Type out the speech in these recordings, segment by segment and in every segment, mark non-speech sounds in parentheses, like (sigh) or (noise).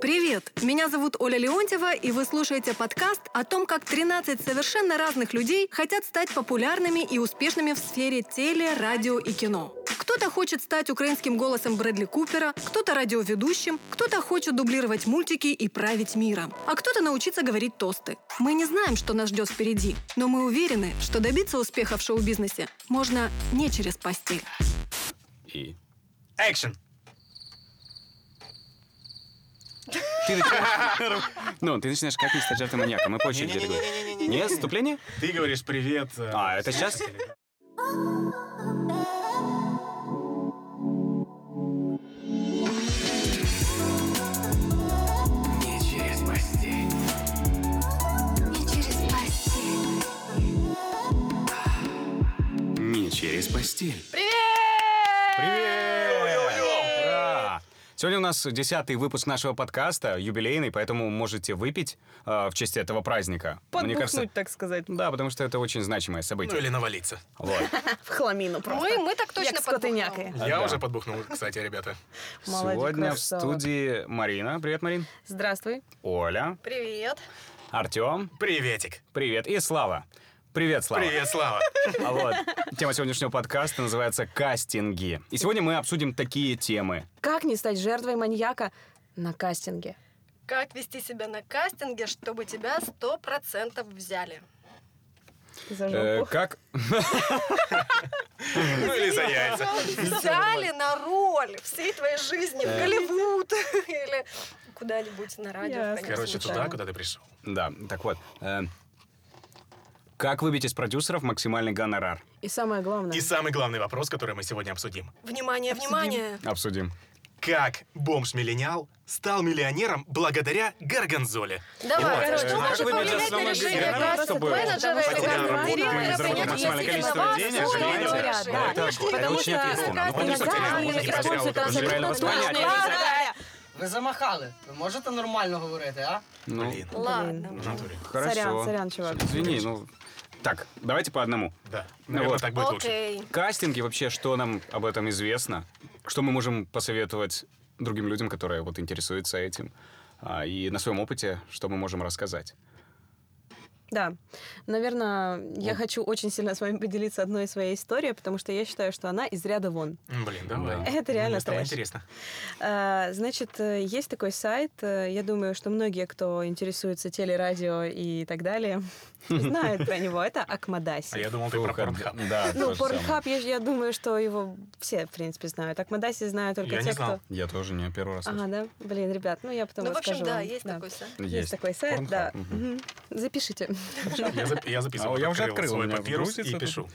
Привет! Меня зовут Оля Леонтьева, и вы слушаете подкаст о том, как 13 совершенно разных людей хотят стать популярными и успешными в сфере теле, радио и кино. Кто-то хочет стать украинским голосом Брэдли Купера, кто-то радиоведущим, кто-то хочет дублировать мультики и править миром, а кто-то научиться говорить тосты. Мы не знаем, что нас ждет впереди, но мы уверены, что добиться успеха в шоу-бизнесе можно не через постель. И... Экшен! Ты начинаешь... Ну, ты начинаешь как не стать жертвой маньяка. Мы по очереди это говорим. Нет, вступление? Ты говоришь привет. э, А, это сейчас? Не через постель. Привет! Ура! Сегодня у нас десятый выпуск нашего подкаста, юбилейный, поэтому можете выпить э, в честь этого праздника. Подбухнуть, так сказать. Да, потому что это очень значимое Ну событие. или навалиться. Вот. (laughs) В хламину просто. Мы- мы так точно подбухнули. Я уже подбухнул, кстати, ребята. Сегодня в студии Марина. Привет, Марин. Здравствуй. Оля. Привет! Артем. Приветик. Привет. И Слава. Привет, Слава. Привет, Слава. А вот, тема сегодняшнего подкаста называется «Кастинги». И сегодня мы обсудим такие темы. Как не стать жертвой маньяка на кастинге? Как вести себя на кастинге, чтобы тебя сто процентов взяли? За Э, как... Ну или за яйца. Взяли на роль всей твоей жизни в Голливуд (laughs) или куда-нибудь на радио. Короче, туда, куда ты пришел. Да, так вот. Э, Как выбить из продюсеров максимальный гонорар? И самое главное. И самый главный вопрос, который мы сегодня обсудим. Внимание, внимание! Обсудим. Как бомж-миллениал стал миллионером благодаря Гарганзоле? Давай, короче, что как может повлиять на решение менеджера или заработать принять максимальное количество денег, Потому что. Ну, используют он абсолютно восприятие. Ви замахали. Ви можете нормально говорити, а? Ну, Блин, Ладно. в натуре. хорошо. Сорян, сорян, чувак. Извини, ну... Так, давайте по одному. Да, Ну наверное, вот. так будет лучше. Окей. Кастинги вообще, что нам об этом известно? Что мы можем посоветовать другим людям, которые вот интересуются этим? А, И на своем опыте, что мы можем рассказать? Да. Наверное, я хочу очень сильно с вами поделиться одной своей историей, потому что я считаю, что она из ряда вон. Блин, давай. Да. Это реально Мне стало трэш. интересно. А, Значит, э, есть такой сайт, э, я думаю, что многие, кто интересуется телерадио и так далее, (laughs) знают про него. Это Акмадаси. А я думал, ты про Порнхаб. Да, Ну. Порнхаб, я, я думаю, что его все, в принципе, знают. Акмадаси знают только Я те, не знал. кто... Я тоже не первый раз. Ага, да? Блин, ребят, ну я потом Ну, в общем, расскажу да, есть такой сайт. Есть, такой сайт, да. Запишите. Я, зап- я записывал. А, я уже открыл, свой папирус и пишу.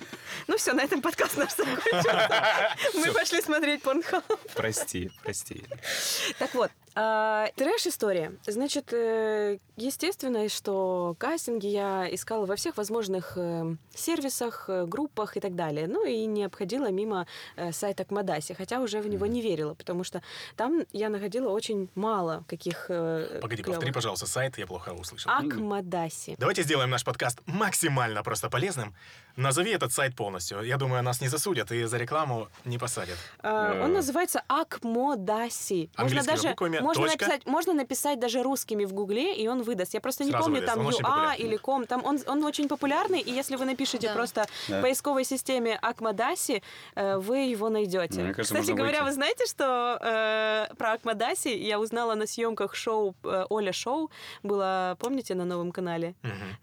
Ну все, на этом подкаст наш закончился. (laughs) Мы пошли смотреть Порнхаб. Прости, прости. Так вот, а, трэш-история. Значит, э, естественно, что кастинги я искала во всех возможных э, сервисах, э, группах и так далее. Ну и не обходила мимо э, сайта Кмадаси, хотя уже в него не верила, потому что там я находила очень мало каких Погоди, клёвых. повтори, пожалуйста, сайт, я плохо услышал. Акмадаси. Давайте сделаем наш подкаст максимально просто полезным. Назови этот сайт полностью. Я думаю, нас не засудят и за рекламу не посадят. А. Он называется Акмодаси. Можно Английскими даже буквами, можно точка. написать, можно написать даже русскими в Гугле, и он выдаст. Я просто не Сразу помню выдаст. там Он ЮА популярный. или ком. Там он, он очень популярный, и если вы напишите Да. просто Да. в поисковой системе Акмадаси, э, вы его найдете. Мне кажется, Кстати говоря, выйти. вы знаете, что э, про Акмадаси я узнала на съемках шоу э, Оля Шоу было, помните, на новом канале?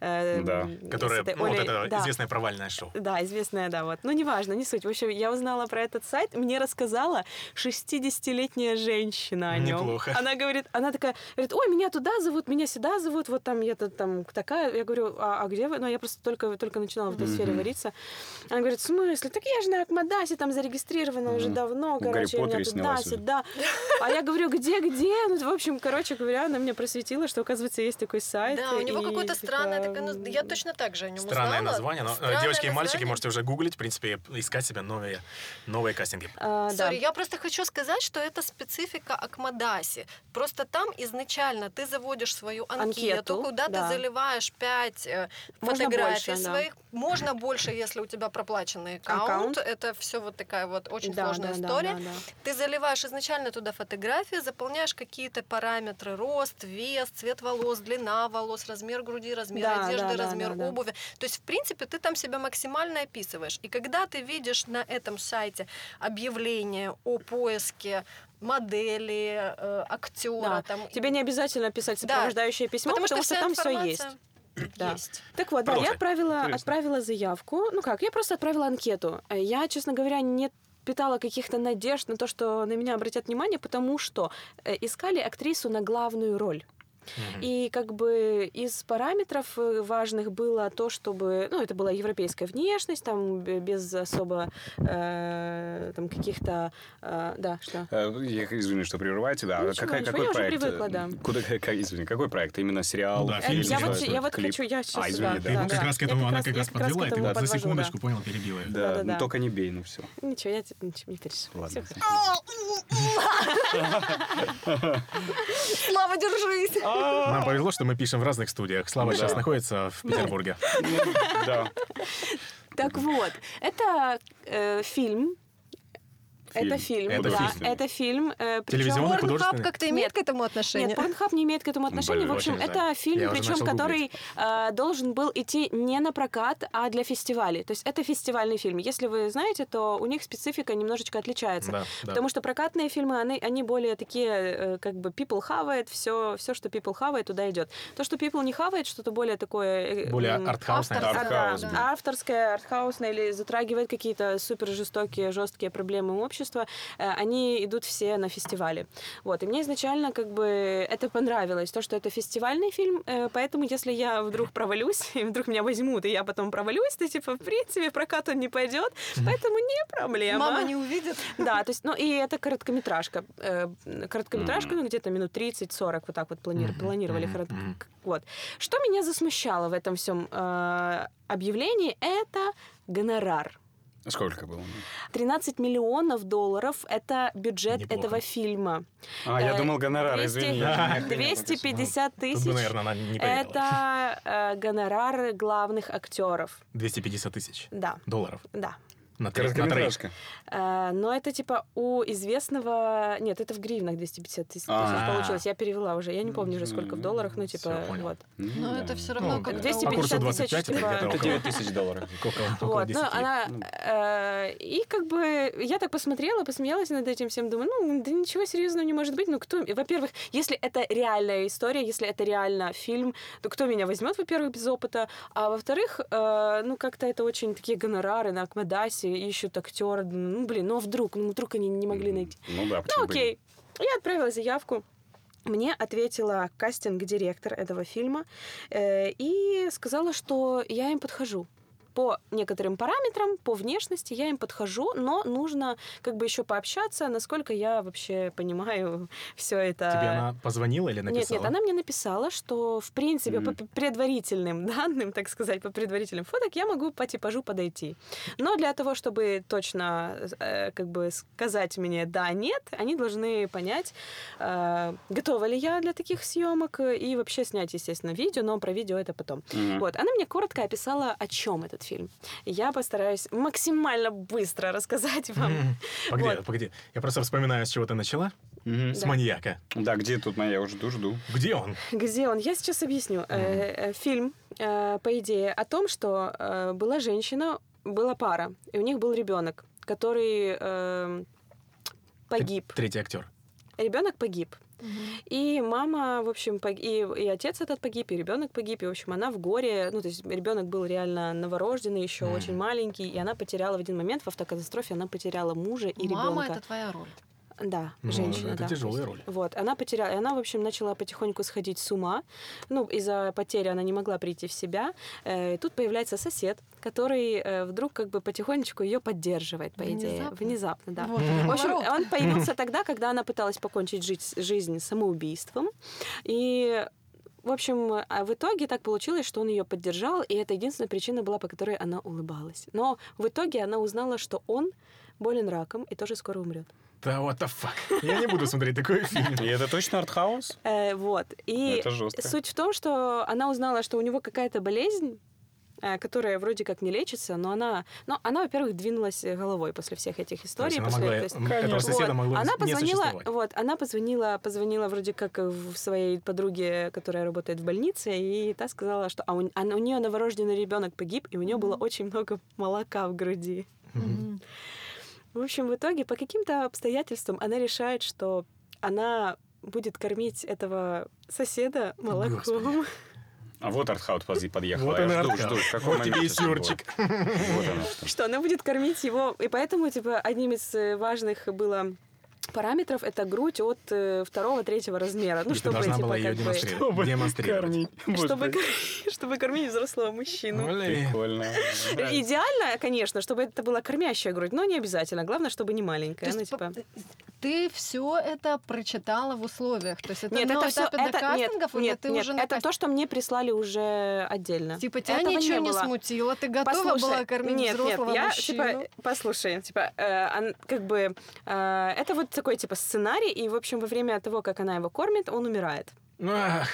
Э, Да. Которое, ну, вот это да. известное провальное шоу. Да, известная, да, вот. Ну, неважно, не суть. В общем, я узнала про этот сайт, мне рассказала 60-летняя женщина о нем. Неплохо. Она говорит, она такая, говорит, ой, меня туда зовут, меня сюда зовут, вот там я-то там такая. Я говорю, а, а где вы? Ну, я просто только, только начинала в этой сфере вариться. Она говорит, в смысле? Так я же на Акмадасе там зарегистрирована уже давно, В Гарри короче, меня туда, сюда. А я говорю, где, где? Ну, в общем, короче говоря, она меня просветила, что, оказывается, есть такой сайт. Да, у него какое-то типа, странное, такое, ну, я точно так же о нем Странное название, но э, девочки и мальчики можете уже гуглить, в принципе, искать себе новые, новые кастинги. а. Sorry, я просто хочу сказать, что это специфика Acmodasi. Сайте. Просто там изначально ты заводишь свою анкету, Анкету, куда да. ты заливаешь 5 Можно фотографий больше, да. своих. Можно больше, если у тебя проплаченный аккаунт. Аккаунт. Это все вот такая вот очень Да, сложная да, да, история. да, да. Ты заливаешь изначально туда фотографии, заполняешь какие-то параметры, рост, вес, цвет волос, длина волос, размер груди, размер Да, одежды, да, да, размер да, да. обуви. То есть, в принципе, ты там себя максимально описываешь. И когда ты видишь на этом сайте объявление о поиске модели, э, актера, Да. там, Тебе не обязательно писать сопровождающее письмо, потому, что, вся там все есть. Да. есть. Так вот, да, я отправила, Интересно. отправила заявку. Ну как, я просто отправила анкету. Я, честно говоря, не питала каких-то надежд на то, что на меня обратят внимание, потому что э, искали актрису на главную роль. И как бы из параметров э, важных было то, чтобы, ну, это была европейская внешность, там без особо э, там каких-то, э, да, что? Э, Я извини, что прерываю тебя. Ничего, Какая- ничего, какой я уже проект? привыкла, да. Куда, как- извини, какой проект? Именно сериал? Ну да, Э, фильм, я, вот, я вот хочу, я сейчас А, извини, да, да. Ты да, как да. раз к Я этому, она раз- как я раз подвела, и ты вот за подвожу, да. секундочку понял, перебила ее. Да, Да-да-да. ну только не бей, ну все. Ничего, я тебе ничего не переживу. Ладно. Всё (laughs) Слава, держись! Нам повезло, что мы пишем в разных студиях. Слава Да. сейчас находится в Петербурге. Да. Так вот, это э, фильм. Это фильм, Это да, фильм. это фильм. э, Телевизионный Порнхаб художественный? как-то имеет к этому отношение? Нет, Порнхаб не имеет к этому отношения. Блин, в общем, это фильм, Я причем который э, должен был идти не на прокат, а для фестивалей. То есть это фестивальный фильм. Если вы знаете, то у них специфика немножечко отличается. Да, да. Потому что прокатные фильмы, они, они более такие, э, как бы people хавает, все, все, что people хавает, туда идет. То, что people не хавает, что-то более такое... э, Более артхаусное. автор- да, Артхаус, да. авторское, артхаусное или затрагивает какие-то супер жестокие, жесткие проблемы общества, э, они идут все на фестивале. Вот. И мне изначально как бы это понравилось, то, что это фестивальный фильм, э, поэтому если я вдруг провалюсь, (laughs) и вдруг меня возьмут, и я потом провалюсь, то, типа, в принципе, в прокат он не пойдет, поэтому не проблема. Мама не увидит. Да, то есть, ну и это короткометражка. Э, Короткометражка, ну где-то минут 30-40 вот так вот планировали. Вот. Что меня засмущало в этом всем объявлении, это гонорар. Сколько было? 13 миллионов долларов – это бюджет Неплохо. этого фильма. А, я Э, думал, гонорар, 200 извини. (laughs) я не- 250 Тут бы, тысяч наверное, она не поверила. это э, гонорар главных актеров. 250 тысяч Да, долларов да. На три-. Короткометражка. Э, но это типа у известного... Нет, это в гривнах 250 тысяч А. получилось. Я перевела уже. Я не помню уже сколько в долларах, ну типа вот. Ну, Но да. это все равно Ну, как по 250 курсу тысяч, 25 это типа, Это около- 9 тысяч долларов. (laughs) Вот, 10. ну, она, э, и как бы я так посмотрела, посмеялась над этим всем, думаю, ну, да ничего серьезного не может быть. Ну, кто, во-первых, если это реальная история, если это реально фильм, то кто меня возьмет, во-первых, без опыта, а во-вторых, э, ну, как-то это очень такие гонорары на Акмедасе, ищут актера, ну, блин, ну, а вдруг, ну, вдруг они не могли найти. Ну да, Ну, бы окей. Я отправила заявку. Мне ответила кастинг-директор этого фильма э, и сказала, что я им подхожу. По некоторым параметрам, по внешности я им подхожу, но нужно как бы еще пообщаться, насколько я вообще понимаю (laughs) все это. Тебе она позвонила или Нет, написала? нет, она мне написала, что в принципе Мгм. по предварительным (laughs) данным, так сказать, по предварительным фоток я могу по типажу подойти. Но для того, чтобы точно э, как бы сказать мне да, нет, они должны понять, э, готова ли я для таких съемок э, и вообще снять, естественно, видео, но про видео это потом. Мгм. Вот, она мне коротко описала, о чем этот фильм. Я постараюсь максимально быстро (laughs) рассказать вам. Погоди, Вот. погоди. Я просто вспоминаю, с чего ты начала. Мгм. С Да. маньяка. Да, где тут моя? Я уже жду, жду. Где он? Где он? Я сейчас объясню. Э, Фильм, э, по идее, о том, что была женщина, была пара, и у них был ребенок, который э, погиб. Третий актер. Ребенок погиб. И мама, в общем, пог- и, и отец этот погиб, и ребенок погиб, и, в общем, она в горе, ну, то есть ребенок был реально новорожденный, еще Мгм. очень маленький, и она потеряла в один момент в автокатастрофе, она потеряла мужа и Мама ребенка. это твоя роль. Да, Ну, женщина, это да. тяжелая роль. Вот, она потеряла, и она, в общем, начала потихоньку сходить с ума. Ну, из-за потери она не могла прийти в себя. Э, и тут появляется сосед, который э, вдруг как бы потихонечку ее поддерживает, по идее. Внезапно? Внезапно, да. Вот В общем, он появился (laughs) тогда, когда она пыталась покончить жить- жизнь самоубийством. И в общем, а в итоге так получилось, что он ее поддержал, и это единственная причина была, по которой она улыбалась. Но в итоге она узнала, что он болен раком и тоже скоро умрет. Да, what the fuck. Я не буду смотреть такой фильм. И это точно артхаус? Э, вот. И Это жестко. суть в том, что она узнала, что у него какая-то болезнь, э, которая вроде как не лечится, но она, но она, во-первых, двинулась головой после всех этих То историй. есть она после- могла, этого Конечно. Вот. она позвонила, вот, она позвонила, позвонила вроде как в своей подруге, которая работает в больнице, и та сказала, что а у, а у нее новорожденный ребенок погиб, и у нее было очень много молока в груди. Мгм. В общем, в итоге по каким-то обстоятельствам она решает, что она будет кормить этого соседа молоком. Господи. А вот артхаус пози- подъехал. Вот Я он и жду, жду. в каком Вот тебе и. Вот оно что. Что она будет кормить его. И поэтому, типа, одним из э, важных было параметров это грудь от э, второго-третьего размера. Ну, И ты чтобы, должна типа, была ее как бы, демонстрировать. демонстрировать. (laughs) чтобы, (laughs) чтобы кормить взрослого мужчину. Прикольно. Идеально, конечно, чтобы это была кормящая грудь, но не обязательно. Главное, чтобы не маленькая. Ну, типа... ты все это прочитала в условиях? То есть это Нет, на это все. Это, нет, кастингов, или нет, ты нет, уже это то, что мне прислали уже отдельно. Типа тебя Этого ничего не, было. смутило, ты готова Послушай, была кормить нет, взрослого нет, я, мужчину? типа, послушай, типа, э, как бы, э, это вот такой, типа, сценарий, и, в общем, во время того, как она его кормит, он умирает. Ах,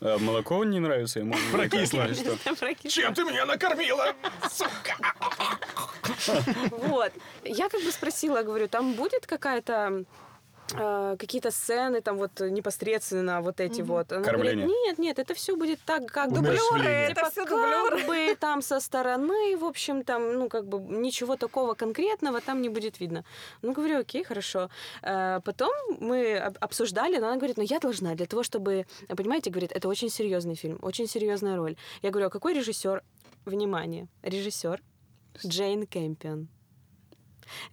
А Молоко не нравится ему? Прокисло. Или что? (laughs) Прокисло. чем ты меня накормила, сука? Вот. Я как бы спросила, говорю, там будет какая-то какие-то сцены там вот непосредственно вот эти вот. Она Кормление. говорит, нет, нет, это все будет так, как Умерщвление. типа, Это всё дублёры. как бы там со стороны, в общем, там, ну, как бы ничего такого конкретного там не будет видно. Ну, говорю, окей, хорошо. Э, Потом мы об- обсуждали, но она говорит, ну, я должна для того, чтобы, понимаете, говорит, это очень серьезный фильм, очень серьезная роль. Я говорю, а какой режиссер? Внимание, режиссер Джейн Кэмпион.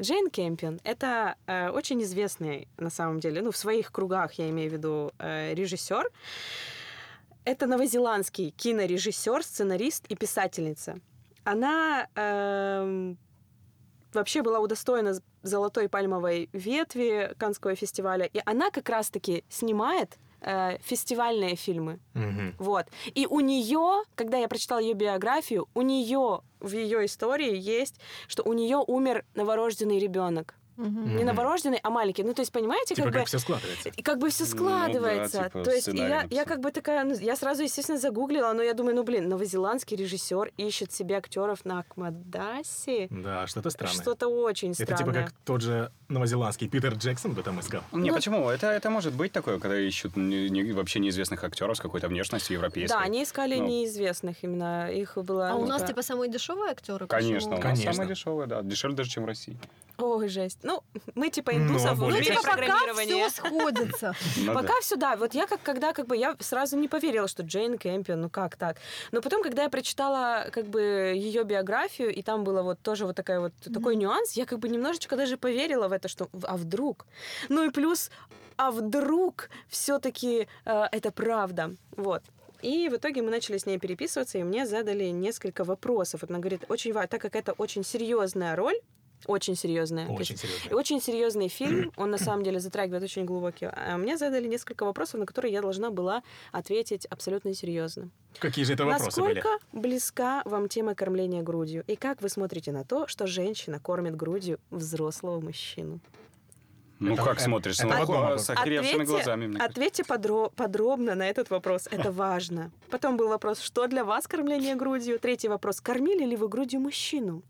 Джейн Кэмпион — это э, очень известный, на самом деле, ну, в своих кругах, я имею в виду, э, режиссер. Это новозеландский кинорежиссер, сценарист и писательница. Она эм, вообще была удостоена золотой пальмовой ветви Канского фестиваля, и она как раз-таки снимает э, фестивальные фильмы. Мгм. Вот. И у нее, когда я прочитала ее биографию, у нее в ее истории есть, что у нее умер новорожденный ребенок. Мгм. Не новорожденный, а маленький. Ну, то есть, понимаете, Типа как бы... как все складывается. И как бы все Ну да, складывается. типа То есть я, я как бы такая, ну, я сразу, естественно, загуглила, но я думаю, ну блин, новозеландский режиссер ищет себе актеров на Акмадасе. Да, что-то странное. Что-то очень Это странное. типа как тот же новозеландский Питер Джексон бы там искал. Не, Ну- почему? Это, это может быть такое, когда ищут не- не- вообще неизвестных актеров с какой-то внешностью европейской. Да, они искали Ну. неизвестных именно. Их было... А у ну, нас да. типа самые дешевые актеры? Конечно, у нас Конечно. самое дешевое, да. Дешевле даже, чем в России. Ой, жесть. Ну, мы типа Ну, индусов а в более мире. Пока программирования. все сходится. (laughs) Ну Пока все, да. Вот я как когда как бы я сразу не поверила, что Джейн Кэмпион, ну как так? Но потом, когда я прочитала как бы ее биографию, и там было вот тоже вот такая вот такой нюанс, я как бы немножечко даже поверила в это, что а вдруг? Ну и плюс, а вдруг все-таки это правда? Вот. И в итоге мы начали с ней переписываться, и мне задали несколько вопросов. Вот она говорит, очень важно, так как это очень серьезная роль, очень серьезная. Очень и очень серьезный фильм, (clears throat) он на самом деле затрагивает очень глубокие. А мне задали несколько вопросов, на которые я должна была ответить абсолютно серьезно. Какие же это вопросы были? Насколько близка вам тема кормления грудью? И как вы смотрите на то, что женщина кормит грудью взрослого мужчину? Ну Это- как это- смотришь? это вопросе. с охреневшими глазами. мне ответьте подро- подробно на этот вопрос. Это важно. Потом был вопрос, что для вас кормление грудью? Третий вопрос, кормили ли вы грудью мужчину?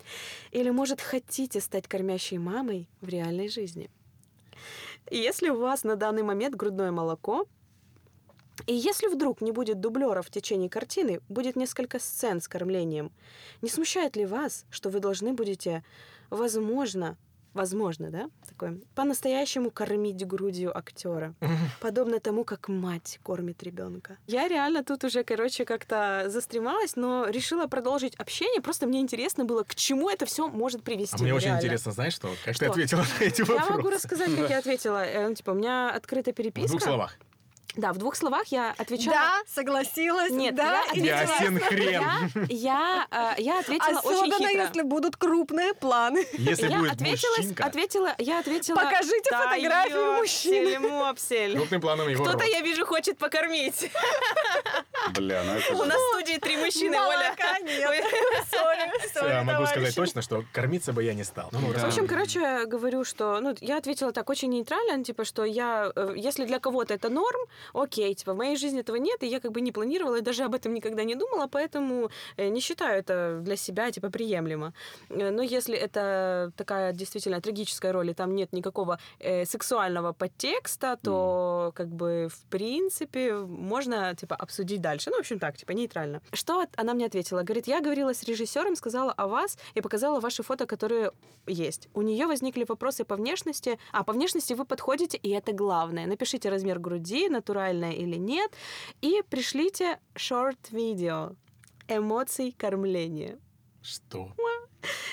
Или, может, хотите стать кормящей мамой в реальной жизни? Если у вас на данный момент грудное молоко, и если вдруг не будет дублера в течение картины, будет несколько сцен с кормлением, не смущает ли вас, что вы должны будете, возможно, возможно, да, такое, по-настоящему кормить грудью актера, (laughs) подобно тому, как мать кормит ребенка. Я реально тут уже, короче, как-то застремалась, но решила продолжить общение. Просто мне интересно было, к чему это все может привести. А мне очень реально. интересно, знаешь что? Как ты Что? ответила на эти Я вопросы? могу рассказать, как я ответила. Э, ну, Типа, у меня открыта В переписка. двух словах. Да, в двух словах я отвечала... Да, согласилась. Нет, да, я ответила-. Я, я, э, я ответила очень Особенно, хитро. если будут крупные планы. Если я будет ответила, мужчинка, ответила, я ответила... Покажите «Да фотографию мужчины». мопсель. крупным планом его Кто-то, я вижу, хочет покормить. Бля, ну это У нас в студии три мужчины, Оля. Молока нет. Я могу сказать точно, что кормиться бы я не стал. Ну, ну. В общем, короче, говорю, что, ну, я ответила так очень нейтрально, типа, что я, э, если для кого-то это норм, окей, типа, в моей жизни этого нет, и я как бы не планировала, и даже об этом никогда не думала, поэтому э, не считаю это для себя, типа, приемлемо. Э, Но если это такая действительно трагическая роль, и там нет никакого э, сексуального подтекста, то, как бы, в принципе, можно, типа, обсудить дальше. Ну, в общем, так, типа, нейтрально. Что она мне ответила? Говорит, я говорила с режиссером, сказала о вас и показала ваши фото, которые есть. У нее возникли вопросы по внешности. А, по внешности вы подходите, и это главное. Напишите размер груди, натуральное или нет, и пришлите шорт-видео эмоций кормления. Что?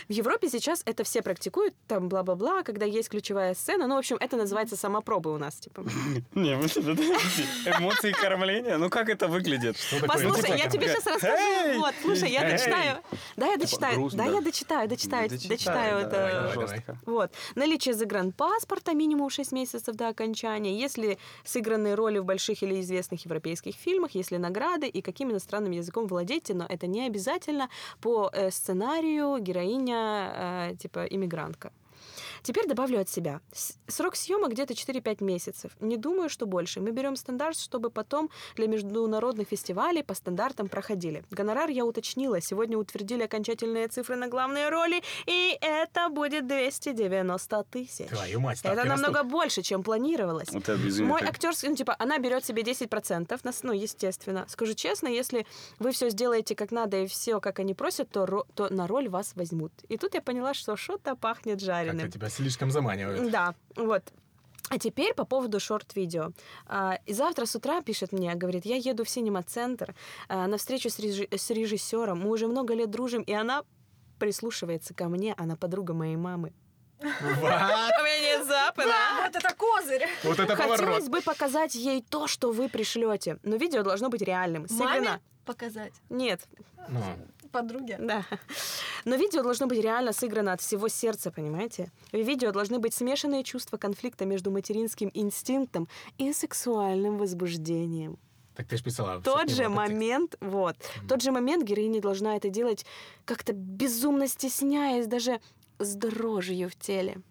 В Европе сейчас это все практикуют, там бла-бла-бла, когда есть ключевая сцена. Ну, в общем, это называется самопробы у нас, типа. (laughs) Не. Эмоции кормления? Ну как это выглядит? Послушай, типа, я тебе сейчас расскажу. Эй! Вот, слушай, я дочитаю. Да, я дочитаю. грустно, Да, я дочитаю, дочитаю, дочитаю это. Вот. Наличие загранпаспорта минимум 6 месяцев до окончания, если сыгранные роли в больших или известных европейских фильмах, если награды и каким иностранным языком владеете, но это не обязательно по э, сценарию героиня э, типа иммигрантка. Теперь добавлю от себя. Срок съемок где-то 4-5 месяцев. Не думаю, что больше. Мы берем стандарт, чтобы потом для международных фестивалей по стандартам проходили. Гонорар я уточнила. Сегодня утвердили окончательные цифры на главные роли, и это будет 290 тысяч. Твою мать, Это намного растут. больше, чем планировалось. Вот это извини, Мой так- актерский, ну, типа, она берет себе 10%, нас, ну, естественно. Скажу честно, если вы все сделаете как надо и все, как они просят, то, ро- то на роль вас возьмут. И тут я поняла, что что-то пахнет жареным. Как-то тебя слишком заманивают. Да, вот. А теперь по поводу шорт-видео. А, И завтра с утра пишет мне, говорит, я еду в синема-центр а, на встречу с, режи- с режиссером. Мы уже много лет дружим, и она прислушивается ко мне, она подруга моей мамы. Вот, У меня нет запада. Вот это козырь. вот это. Хотелось бы показать ей то, что вы пришлете, но видео должно быть реальным. Маме показать. Нет, Ну, Подруге. да. Но видео должно быть реально сыграно от всего сердца, понимаете? В видео должны быть смешанные чувства конфликта между материнским инстинктом и сексуальным возбуждением. так ты ж писала. тот же момент, вот, тот же момент героиня должна это делать как-то безумно стесняясь, даже с дрожью в теле.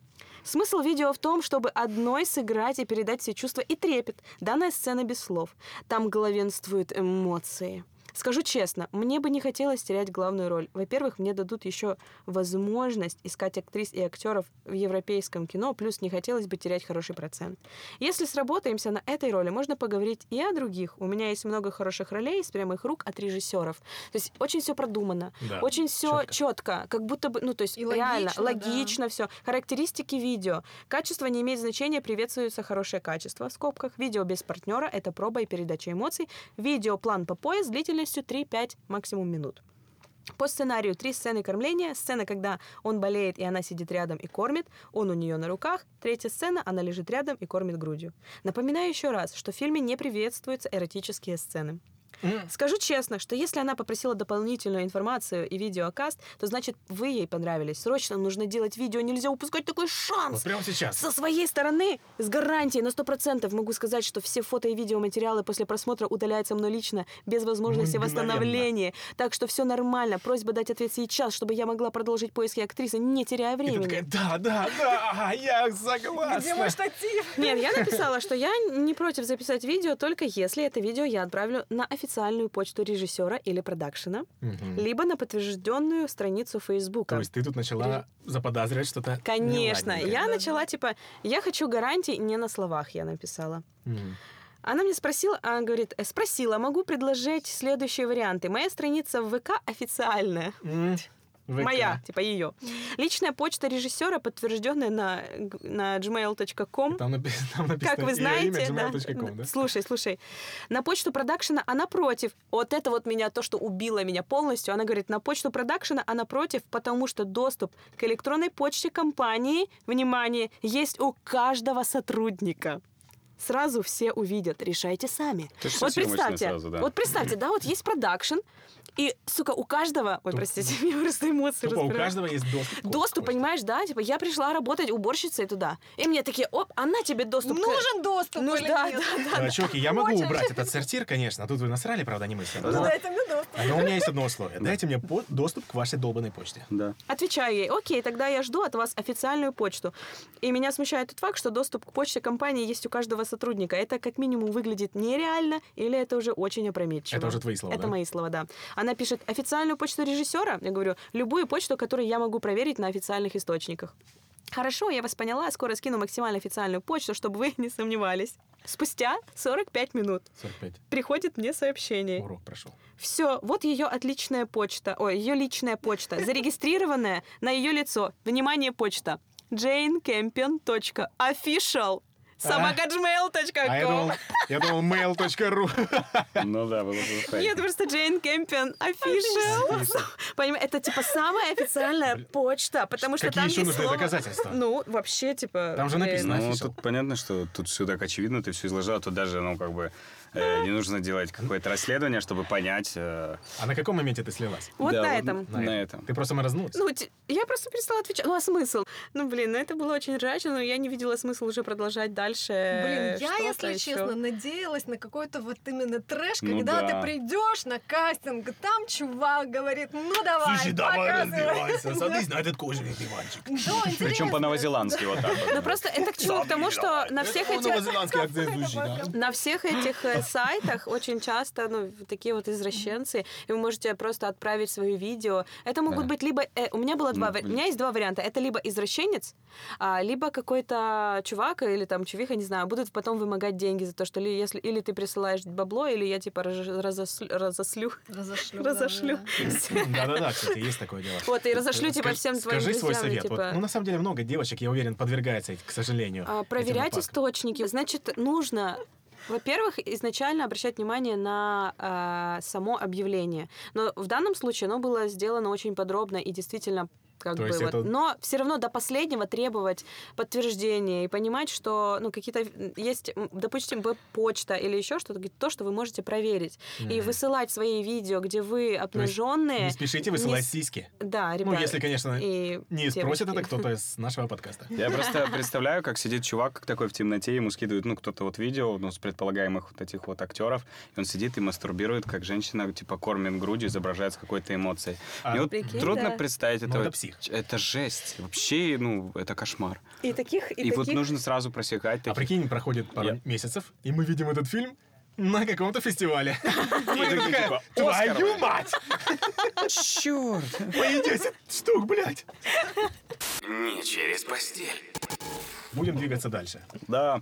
Смысл видео в том, чтобы одной сыграть и передать все чувства и трепет. Данная сцена без слов. Там главенствуют эмоции. Скажу честно, мне бы не хотелось терять главную роль. Во-первых, мне дадут еще возможность искать актрис и актеров в европейском кино, плюс не хотелось бы терять хороший процент. Если сработаемся на этой роли, можно поговорить и о других. У меня есть много хороших ролей с прямых рук от режиссеров. То есть очень все продумано, Да, очень все чётко. четко, как будто бы, ну то есть И реально логично, да. логично все. Характеристики видео. Качество не имеет значения, приветствуется хорошее качество в скобках. Видео без партнера это проба и передача эмоций. Видеоплан по пояс длительностью 3-5 максимум минут. По сценарию три сцены кормления. Сцена, когда он болеет, и она сидит рядом и кормит. Он у нее на руках. Третья сцена, она лежит рядом и кормит грудью. Напоминаю еще раз, что в фильме не приветствуются эротические сцены. Скажу честно, что если она попросила дополнительную информацию и видеокаст, то значит вы ей понравились. Срочно нужно делать видео, нельзя упускать такой Вот шанс. прямо сейчас. Со своей стороны, с гарантией на 100% могу сказать, что все фото и видеоматериалы после просмотра удаляются мной лично, без возможности восстановления. Так что все нормально. Просьба дать ответ сейчас, чтобы я могла продолжить поиски актрисы, не теряя И ты времени. такая, да, да, да, я согласна. Где мой штатив? Нет, я написала, что я не против записать видео, только если это видео я отправлю на официальную почту режиссера или продакшена, Мгм. либо на подтвержденную страницу Фейсбука. То есть ты тут начала заподозривать что-то Конечно, неладненькое. я начала типа, я хочу гарантий не на словах, я написала. Мгм. Она мне спросила, она говорит, «Э, спросила, могу предложить следующие варианты. Моя страница в ВК официальная. М, ВК. Моя, типа ее. Личная почта режиссера, подтвержденная на, на gmail.com. Там, напи- (laughs) там написано Как вы знаете, имя, да. да? Слушай, слушай. На почту продакшена она против. Вот это вот меня, то, что убило меня полностью. Она говорит, на почту продакшена она против, потому что доступ к электронной почте компании, внимание, есть у каждого сотрудника. Сразу все увидят. Решайте сами. Вот представьте, сразу, да. вот представьте, да, вот есть продакшн, и, сука, у каждого... Ой, простите, (laughs) меня просто эмоции Тупо у каждого есть доступ. к Доступ, понимаешь, да? Типа, я пришла работать уборщицей туда. И мне такие, оп, она тебе доступ. к- Нужен доступ Ну, или да, нет? да, Э, Чуваки, я могу Очень. убрать этот сортир, конечно. а Тут вы насрали, правда, не мы все. Ну, дайте мне доступ. Но у меня есть одно условие. Дайте мне по- доступ к вашей долбанной почте. Да. Отвечаю ей, окей, тогда я жду от вас официальную почту. И меня смущает тот факт, что доступ к почте компании есть у каждого сотрудника. Это как минимум выглядит нереально, или это уже очень опрометчиво. Это уже твои слова, Это да? мои слова, да. Она пишет официальную почту режиссера. Я говорю, любую почту, которую я могу проверить на официальных источниках. Хорошо, я вас поняла, скоро скину максимально официальную почту, чтобы вы (laughs) не сомневались. Спустя 45 минут 45. приходит мне сообщение. Урок прошел. Все, вот ее отличная почта, ой, ее личная почта, зарегистрированная на ее лицо. Внимание, почта. собакаджмейл.ком А я думал, я думал mail.ru. Ну да, было бы. Нет, просто Jane Campion Official. Понимаешь, это типа самая официальная почта, потому что Какие там еще есть нужны слово- доказательства? Ну, вообще, типа... Там же написано. Ну, тут понятно, что тут все так очевидно, ты все изложила, тут даже, ну, как бы, не нужно делать какое-то расследование, чтобы понять. э, А на каком моменте ты слилась? Вот да, на вот этом. На этом. Ты просто морознулась? Ну, я просто перестала отвечать. Ну, а смысл? Ну, блин, ну это было очень ржачно, но я не видела смысла уже продолжать дальше. Блин, я, если честно, надеялась на какой-то вот именно трэш, Ну когда да. ты придешь на кастинг, там чувак говорит, ну давай, показывай. (laughs) на этот кожаный диванчик. Причем по-новозеландски вот так. Ну, просто это к чему? К тому, что на всех этих... На всех этих э, сайтах очень часто, ну, такие вот извращенцы, и вы можете просто отправить свое видео. Это могут Да. быть либо... э, у меня было два... Ну, У меня есть два варианта. Это либо извращенец, а, либо какой-то чувак или там чувиха, не знаю, будут потом вымогать деньги за то, что ли, если или ты присылаешь бабло, или я типа раз- разослю, разослю, Разошлю. (laughs) да, разошлю. да, Да-да-да, кстати, есть такое дело. Вот, и разошлю, типа, всем твоим Скажи свой совет. Типа- ну, на самом деле, много девочек, я уверен, подвергается, к сожалению. А, проверять источники. Значит, нужно во-первых, изначально обращать внимание на а, само объявление. Но в данном случае оно было сделано очень подробно и действительно как То бы вот. это- Но все равно до последнего требовать подтверждения и понимать, что ну какие-то есть, допустим, веб-почта или еще что-то, то, что вы можете проверить и Мгм. высылать свои видео, где вы обнаженные. Не спешите не высылать с- сиськи. Да, Ну, ребят. если, конечно, и не спросит это девочки. кто-то (laughs) из нашего подкаста. Я просто (laughs) представляю, как сидит чувак такой в темноте, ему скидывают, ну, кто-то вот видео, ну, с предполагаемых вот этих вот актеров, и он сидит и мастурбирует, как женщина, типа, кормит грудью, изображает с какой-то эмоцией. А- Мне вот Прикинь, трудно да. представить Ну, это. Это псих. Это жесть. Вообще, ну, это кошмар. И таких, и, И, вот таких... нужно сразу просекать А таких. прикинь, проходит пару Я- месяцев, и мы видим этот фильм на каком-то фестивале. (laughs) Типа, твою мать! Черт! Мои 10 штук, блядь! Не через постель. Будем двигаться дальше. Да.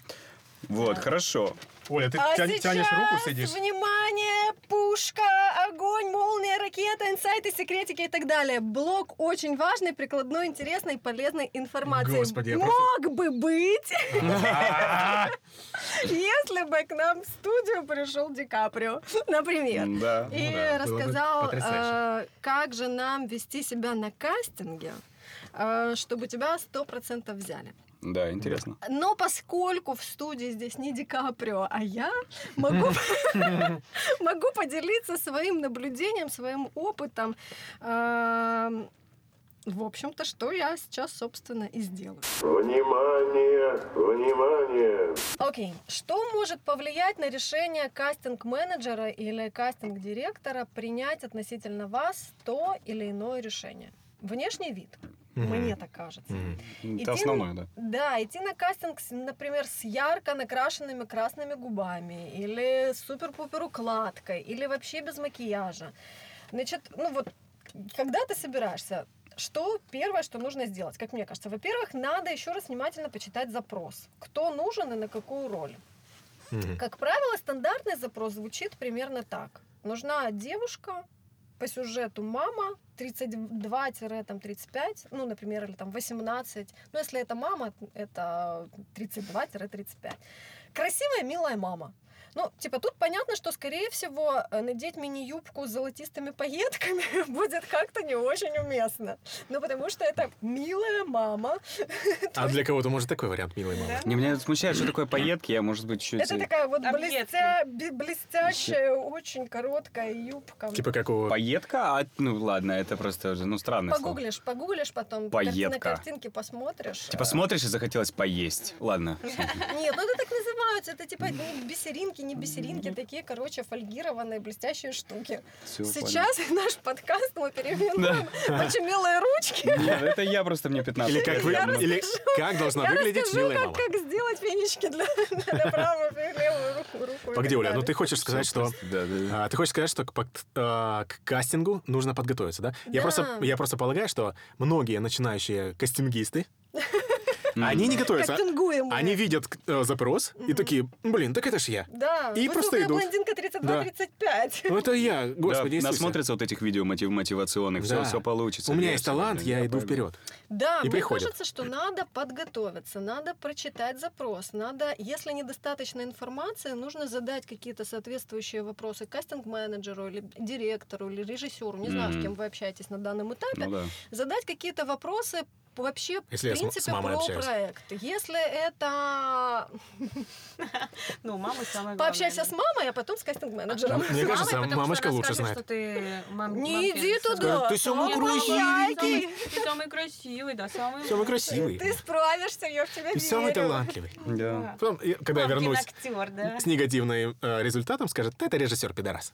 Вот, хорошо. Оля, ты А тянь- сейчас, тянешь руку, сидишь. внимание, пушка, огонь, молния, ракета, инсайты, секретики и так далее. Блок очень важный, прикладной, интересной, полезной информации. Господи, я Мог просто- бы быть, А, (laughs) если бы к нам в студию пришел Ди Каприо, например. И Ну рассказал, э, как же нам вести себя на кастинге, э, чтобы тебя сто процентов взяли. Да, интересно. Но поскольку в студии здесь не Ди Каприо, а я, могу, (laughs) могу поделиться своим наблюдением, своим опытом. В общем-то, что я сейчас, собственно, и сделаю. Внимание! Внимание! Окей. Что может повлиять на решение кастинг-менеджера или кастинг-директора принять относительно вас то или иное решение? Внешний вид. Мне так кажется. Мгм. Идти Это основное, да. Да, идти на кастинг, например, с ярко накрашенными красными губами, или с супер-пупер укладкой, или вообще без макияжа. Значит, ну вот, когда ты собираешься, что первое, что нужно сделать, как мне кажется? Во-первых, надо еще раз внимательно почитать запрос. Кто нужен и на какую роль. Мгм. Как правило, стандартный запрос звучит примерно так. Нужна девушка, по сюжету мама, 32-35, ну, например, или там 18. Ну, если это мама, это 32-35. Красивая, милая мама. Ну, типа, тут понятно, что, скорее всего, э, надеть мини-юбку с золотистыми пайетками (laughs) будет как-то не очень уместно. Ну, потому что это милая мама. (laughs) А для кого-то может такой вариант, милый мама. Не, меня смущает, что такое пайетки, я, может быть, чуть... Это такая вот блестящая, очень короткая юбка. Типа как у... Пайетка? А, ну ладно, это просто уже, ну, странное слово. Погуглишь, погуглишь потом, Пайетка. на картинке посмотришь. Типа смотришь и захотелось поесть. Ладно. (laughs) Нет, ну это так называются. Это типа не бисеринки, не бисеринки, такие, короче, фольгированные блестящие штуки. Всё, Сейчас (laughs) наш подкаст мы переименуем очень милые ручки. понял. Нет, это я просто, мне 15 Или как, вы... я, ну, Или как должна Я выглядеть милая как, мама. как сделать фенечки для, для правой и левой руку. Погоди, так Оля, ну далее. ты хочешь сказать, что... Да, да. а, ты хочешь сказать, что к, а, кастингу нужно подготовиться, да? Я, просто, я просто полагаю, что многие начинающие кастингисты, (laughs) они не готовятся. Они видят э, запрос и такие, блин, так это ж я. Да, И просто идут. блондинка 32-35. Ну это я, господи, да, насмотрятся вот этих видео мотив- мотивационных, все, Да. все получится. У меня есть талант, я иду вперед. Да, И мне кажется, что надо подготовиться, надо прочитать запрос, надо, если недостаточно информации, нужно задать какие-то соответствующие вопросы кастинг-менеджеру или директору или режиссеру, не знаю, с кем вы общаетесь на данном этапе, Ну да. задать какие-то вопросы вообще, Если в принципе, с мамой про общаюсь. проект. Если это... Ну, мама главное. Пообщайся с мамой, а потом с кастинг-менеджером. Мне С кажется, мамочка лучше знает. ты Не иди туда. Ты самый маленький. Ты самый красивый, да, самый... Самый красивый. Ты справишься, я в тебя верю. самый талантливый. Да. Потом, когда я вернусь с негативным э, результатом, скажет, «Да, это режиссер пидорас.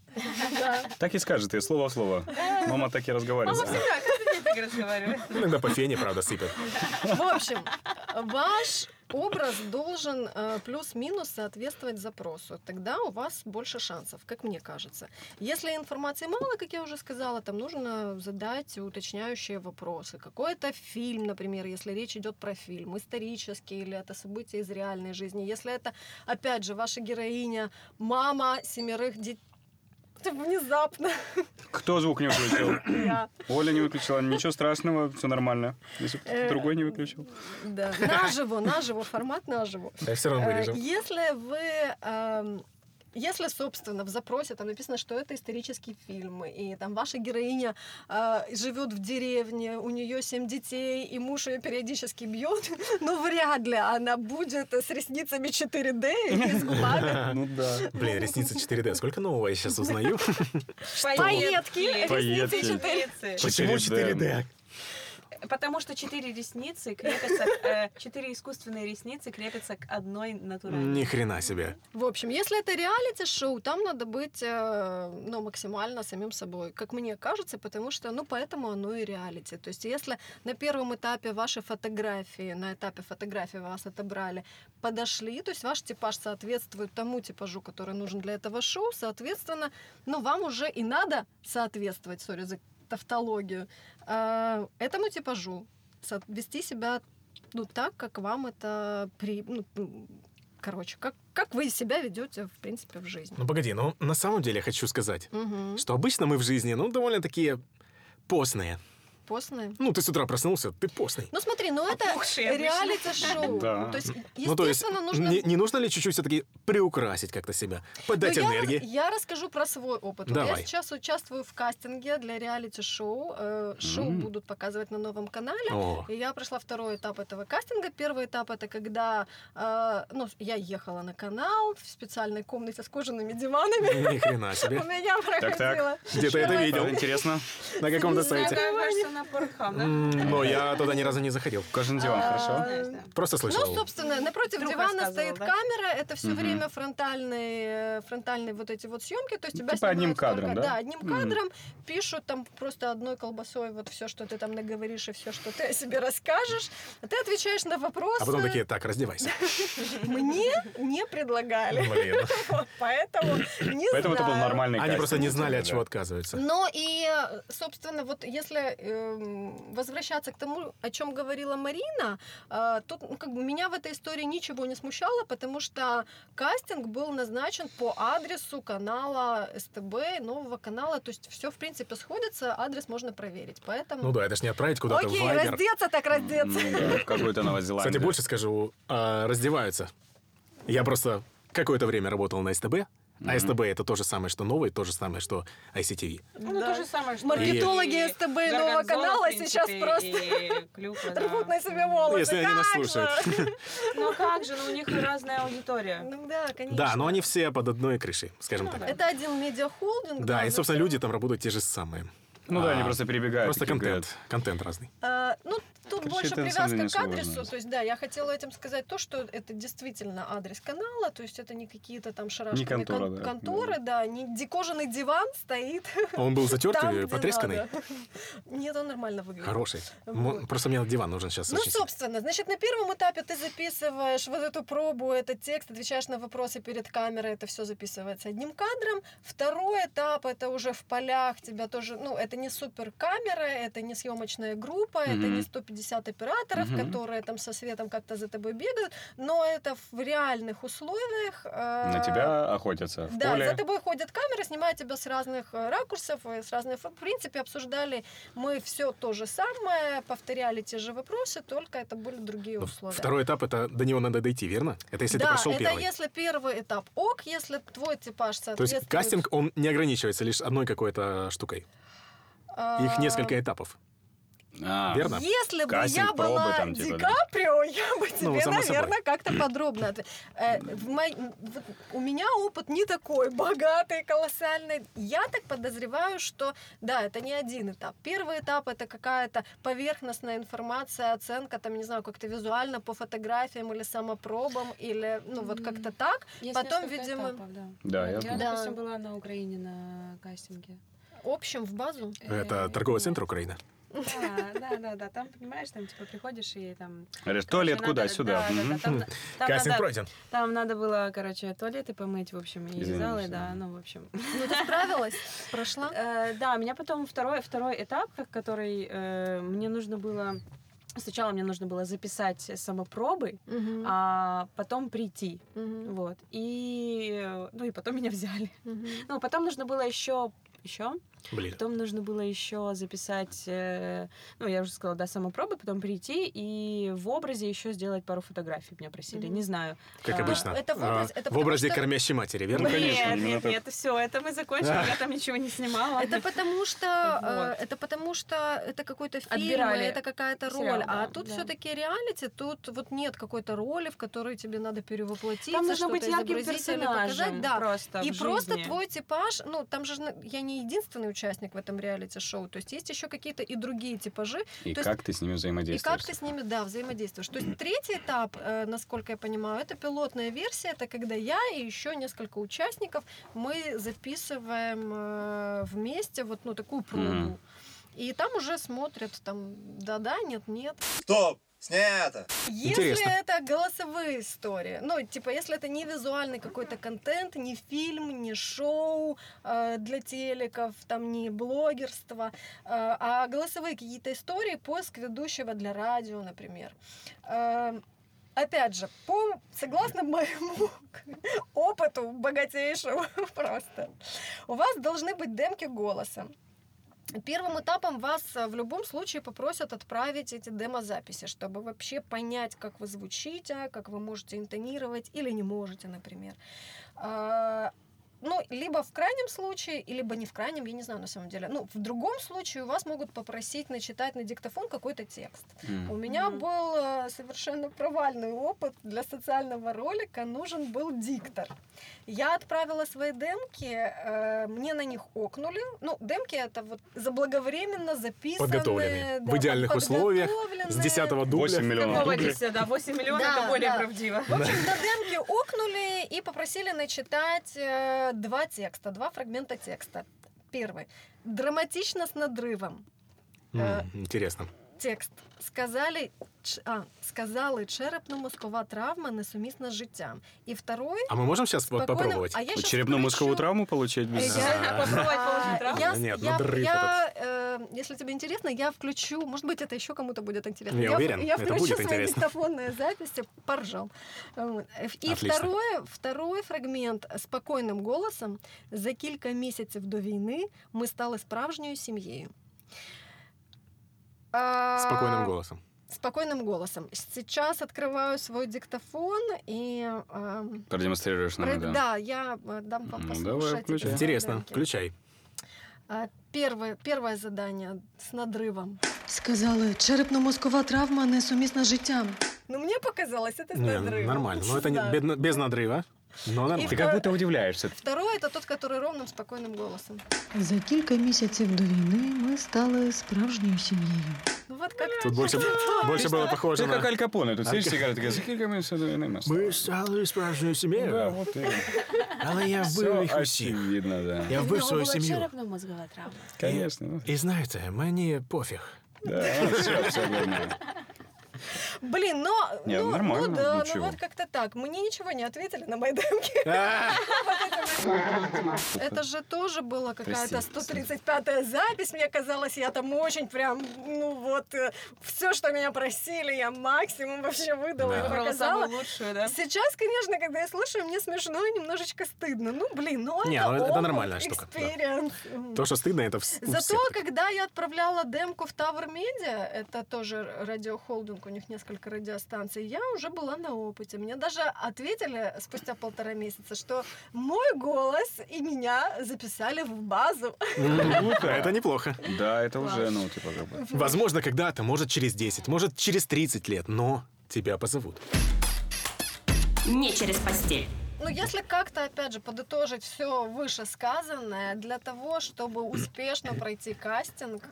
Так и скажет, и слово в слово. Мама так и разговаривает. Мама всегда, так разговаривает. Иногда по фене, правда, сыпет. В общем, ваш образ должен э, плюс-минус соответствовать запросу. Тогда у вас больше шансов, как мне кажется. Если информации мало, как я уже сказала, там нужно задать уточняющие вопросы. Какой-то фильм, например, если речь идет про фильм, исторический или это событие из реальной жизни. Если это, опять же, ваша героиня, мама семерых детей, внезапно Кто звук не выключил? (coughs) я Оля не выключила, ничего страшного, все нормально. Если бы кто-то Э, другой не выключил. Да, наживо, наживо, формат наживо. Я все равно Э, вырежем. Если вы... Если, собственно, в запросе там написано, что это исторический фильм, и там ваша героиня э, живет в деревне, у нее семь детей, и муж ее периодически бьет, (laughs) ну вряд ли она будет с ресницами 4D и с (laughs) губами. Ну да. Блин, ресницы 4D. Сколько нового я сейчас узнаю? Пайетки, ресницы 4 Ресницы. Почему 4D? Потому что четыре ресницы крепятся, э, четыре искусственные ресницы крепятся к одной натуральной. Ни хрена себе. В общем, если это реалити-шоу, там надо быть э, ну, максимально самим собой, как мне кажется, потому что, ну, поэтому оно и реалити. То есть, если на первом этапе ваши фотографии, на этапе фотографии вас отобрали, подошли, то есть ваш типаж соответствует тому типажу, который нужен для этого шоу, соответственно, ну, вам уже и надо соответствовать, сори за тавтологию, э, этому типажу, вести себя ну, так, как вам это при... ну, короче, как, как вы себя ведете, в принципе, в жизни. Ну погоди, ну на самом деле хочу сказать, Мгм. что обычно мы в жизни, ну, довольно такие постные. Постные. Ну, ты с утра проснулся, ты постный. Ну смотри, ну это реалити-шоу. (laughs) Да. То есть, Ну, то есть, естественно, нужно... не, нужно ли чуть-чуть все-таки приукрасить как-то себя? Подать я- энергии? Я, расскажу про свой опыт. Я Давай. сейчас участвую в кастинге для реалити-шоу. Э, Шоу будут показывать на новом канале. И я прошла второй этап этого кастинга. Первый этап это когда э, ну, я ехала на канал в специальной комнате с кожаными диванами. ни хрена (laughs) У себе. меня проходило. Где-то это видел. Интересно. На каком-то Не знаю, сайте. На Pornhub, да? Но я туда ни разу не заходил. Кожаный диван, А, хорошо? Просто Ну, слышал. собственно, напротив Друг дивана стоит да? камера, это все время фронтальные, э, фронтальные вот эти вот съемки, то есть тебя Типа одним снимают только- кадром, да? Да, одним кадром, пишут там просто одной колбасой вот все, что ты там наговоришь и все, что ты о себе расскажешь, а ты отвечаешь на вопросы. А потом такие, так, раздевайся. (laughs) Мне не предлагали, (laughs) поэтому не Поэтому это был нормальный Они просто не знали, от чего отказываются. Но и, э, собственно, вот если эм, возвращаться к тому, о чем говорила Марина, э, тут ну, как бы меня в этой истории ничего не смущало, потому что кастинг был назначен по адресу канала СТБ, нового канала, то есть все в принципе сходится, адрес можно проверить, поэтому... Ну да, это ж не отправить куда-то в Окей, Вайбер. раздеться так раздеться. Да, в какую-то Новозеландию. Кстати, больше скажу, а, раздеваются. Я просто какое-то время работал на СТБ, а СТБ это то же самое, что новый, то же самое, что ICTV. Ну, то же самое, что Маркетологи и СТБ и Нового канала в сейчас принципе, просто (laughs) Клюква, да. рвут на себе волосы. Ну, если они нас Как слушают. же? (laughs) Ну как же, ну у них разная аудитория. Ну да, конечно. Да, но они все под одной крышей, скажем так. Это один медиахолдинг. Да, и, но собственно, люди там работают те же самые. Ну да, они А, просто перебегают. Просто контент. говорят, Контент разный. А, ну, Короче, больше это привязка к адресу. То есть, да, я хотела этим сказать то, что это действительно адрес канала, то есть это не какие-то там шарашками контора, кон- да. конторы, да, не декоженный диван стоит Он был там, затертый, где потресканный. надо. Нет, он нормально выглядит. Хороший. Вот. Просто мне диван нужен сейчас. Ну, очень собственно, значит, на первом этапе ты записываешь вот эту пробу, этот текст, отвечаешь на вопросы перед камерой, это все записывается одним кадром. Второй этап это уже в полях, тебя тоже, ну, это не супер камера, это не съемочная группа, это Мгм. не 150 операторов, Мгм. которые там со светом как-то за тобой бегают, но это в реальных условиях. э, На тебя охотятся в да, поле. за тобой ходят камеры, снимают тебя с разных э, ракурсов, и с разных... В принципе, обсуждали мы все то же самое, повторяли те же вопросы, только это были другие Ну, условия. Второй этап это до него надо дойти, верно? Это если да, ты прошел это первый. если первый этап ок, если твой типаж То соответствует... есть кастинг, он не ограничивается лишь одной какой-то штукой. Их а, несколько этапов. А, Верно? Если бы я Кастинг, пробы была там, типа, Ди да. Каприо, я бы тебе, Ну, само наверное, как-то подробно Э, в мой- вот У меня опыт не такой богатый, колоссальный. Я так подозреваю, что, да, это не один этап. Первый этап — это какая-то поверхностная информация, оценка, там, не знаю, как-то визуально по фотографиям или самопробам, или, ну, вот как-то так. Есть Потом, несколько видимо, этапов, да. Да, я Я. Да. допустим, была на Украине на кастинге. общем, в базу. Это Э, торговый центр Украины. Да, да, да, да. Там, понимаешь, там типа приходишь и там... Говоришь, короче, туалет надо- куда-сюда. Да, да, да, Мгм. там, (laughs) Кастинг надо, пройден. там надо было, короче, туалеты помыть, в общем, и Извините, залы, да. ну, в общем. Ну, ты справилась? (laughs) Прошла? Э, Да, у меня потом второй, второй этап, который э, мне нужно было... Сначала мне нужно было записать самопробы, Мгм. а потом прийти. Мгм. Вот. И, э, ну, и потом меня (laughs) взяли. Мгм. Ну, потом нужно было еще еще. Блин. Потом нужно было еще записать, э, ну, я уже сказала, да, самопробы, потом прийти и в образе еще сделать пару фотографий меня просили. Мгм. Не знаю. Как А, обычно. это в А, образе- это в образе что- кормящей матери, верно? Ну, конечно, нет, нет, так. нет, все, это мы закончили, я там ничего не снимала. Это потому что э, это потому что это какой-то фильм, это какая-то роль, а тут все-таки реалити, тут вот нет какой-то роли, в которой тебе надо перевоплотиться, Там нужно быть ярким персонажем показать, да. просто И просто твой типаж, ну там же на- я не единственный участник в этом реалити-шоу, то есть есть еще какие-то и другие типажи, И то есть- как ты с ними и взаимодействуешь? как ты с ними, да, взаимодействуешь. То есть (clears throat) третий этап, э, насколько я понимаю, это пилотная версия, это когда я и еще несколько участников, мы записываем э, вместе вот ну такую пробу. Мгм. И там уже смотрят, там, да-да, нет-нет. Стоп! Снято! Если Интересно. это голосовые истории, ну, типа, если это не визуальный какой-то контент, не фильм, не шоу э, для телеков, там, не блогерство, э, а голосовые какие-то истории, поиск ведущего для радио, например. Э, Опять же, по, согласно моему (laughs) опыту богатейшему (laughs) просто, у вас должны быть демки голоса. Первым этапом вас э, в любом случае попросят отправить эти демозаписи, чтобы вообще понять, как вы звучите, как вы можете интонировать или не можете, например. Ну, либо в крайнем случае, либо не в крайнем, я не знаю на самом деле. Ну, в другом случае у вас могут попросить начитать на диктофон какой-то текст. М. У меня Мгм. был э, совершенно провальный опыт. Для социального ролика нужен был диктор. Я отправила свои демки, э, мне на них окнули. Ну, демки это вот заблаговременно записанные. Подготовленные. В да, идеальных условиях, С подготовленные. 10 дубля. 8 миллионов Какого рублей. 10, да, 8 миллионов, Да, это более да. правдиво. В общем, на демке окнули и попросили начитать э, два текста, два фрагмента текста. Первый. Драматично с надрывом. М, Интересно. Текст. Сказали, ч- а, сказали, черепно-мозкова травма несумісна з життям. І второй... А мы можем сейчас вот спокойно- попробовать? А я Черепно-мозговую включу- травму получить Э, без... я- А. Попробовать получить травму? Я, я, я, э, если тебе интересно, я включу, может быть, это еще кому-то будет интересно. Я уверен, я это включу будет свои интересно. диктофонные записи, поржал. Вот. И Отлично. второе, второй фрагмент спокійним голосом. За кілька місяців до війни ми стали справжньою сім'єю. А, Спокойным голосом. спокойным голосом. Сейчас открываю свой диктофон и... эм, Продемонстрируешь нам, про- да. да, я э, дам вам Ну, послушать. давай, включай. эти Интересно, демки. включай. А, Первое, первое задание с надрывом. Сказали, черепно-мозкова травма несумісна з життям. Ну, мне показалось, это с Не, надрывом. нормально. Но это не, бед- без надрыва. Но нормально. Ты как будто удивляешься. Второе это тот, который ровным, спокойным голосом. За кілька місяців до війни ми стали справжньою сім'єю. Ну вот как Тут больше, (laughs) больше было похоже Ты на... как Аль Капоне, тут сидишь, сигарет, такая, за кілька ми все до війни ми стали». Ми стали справжньою Да, сім'єю. вот и Але я все вбив їх усіх. очевидно, да. Я вбив свою сім'ю. черепно-мозгова травма. Конечно. ну, І знаєте, мені пофіг. Да, все, все нормально. Блин, но... Не, ну, нормально, ну да, ну вот как-то так. Мне ничего не ответили на мои демки. (laughs) А! Это же тоже была какая-то Прости. 135-я запись. Мне казалось, я там очень прям, ну вот, все, что меня просили, я максимум вообще выдала и показала. Сейчас, конечно, когда я слушаю, мне смешно и немножечко стыдно. Ну, блин, ну это ну, это нормальная штука. То, что стыдно, это в, у Зато, когда я отправляла демку в Tower Media, это тоже радиохолдинг, у них несколько радиостанций, я уже была на опыте. Мне даже ответили спустя полтора месяца, что мой голос и меня записали в базу. Это неплохо. Да, это уже, ну, типа, как бы... Возможно, когда-то, может, через 10, может, через 30 лет, но тебя позовут. Не через постель. Ну, если как-то, опять же, подытожить все вышесказанное, для того, чтобы успешно пройти кастинг,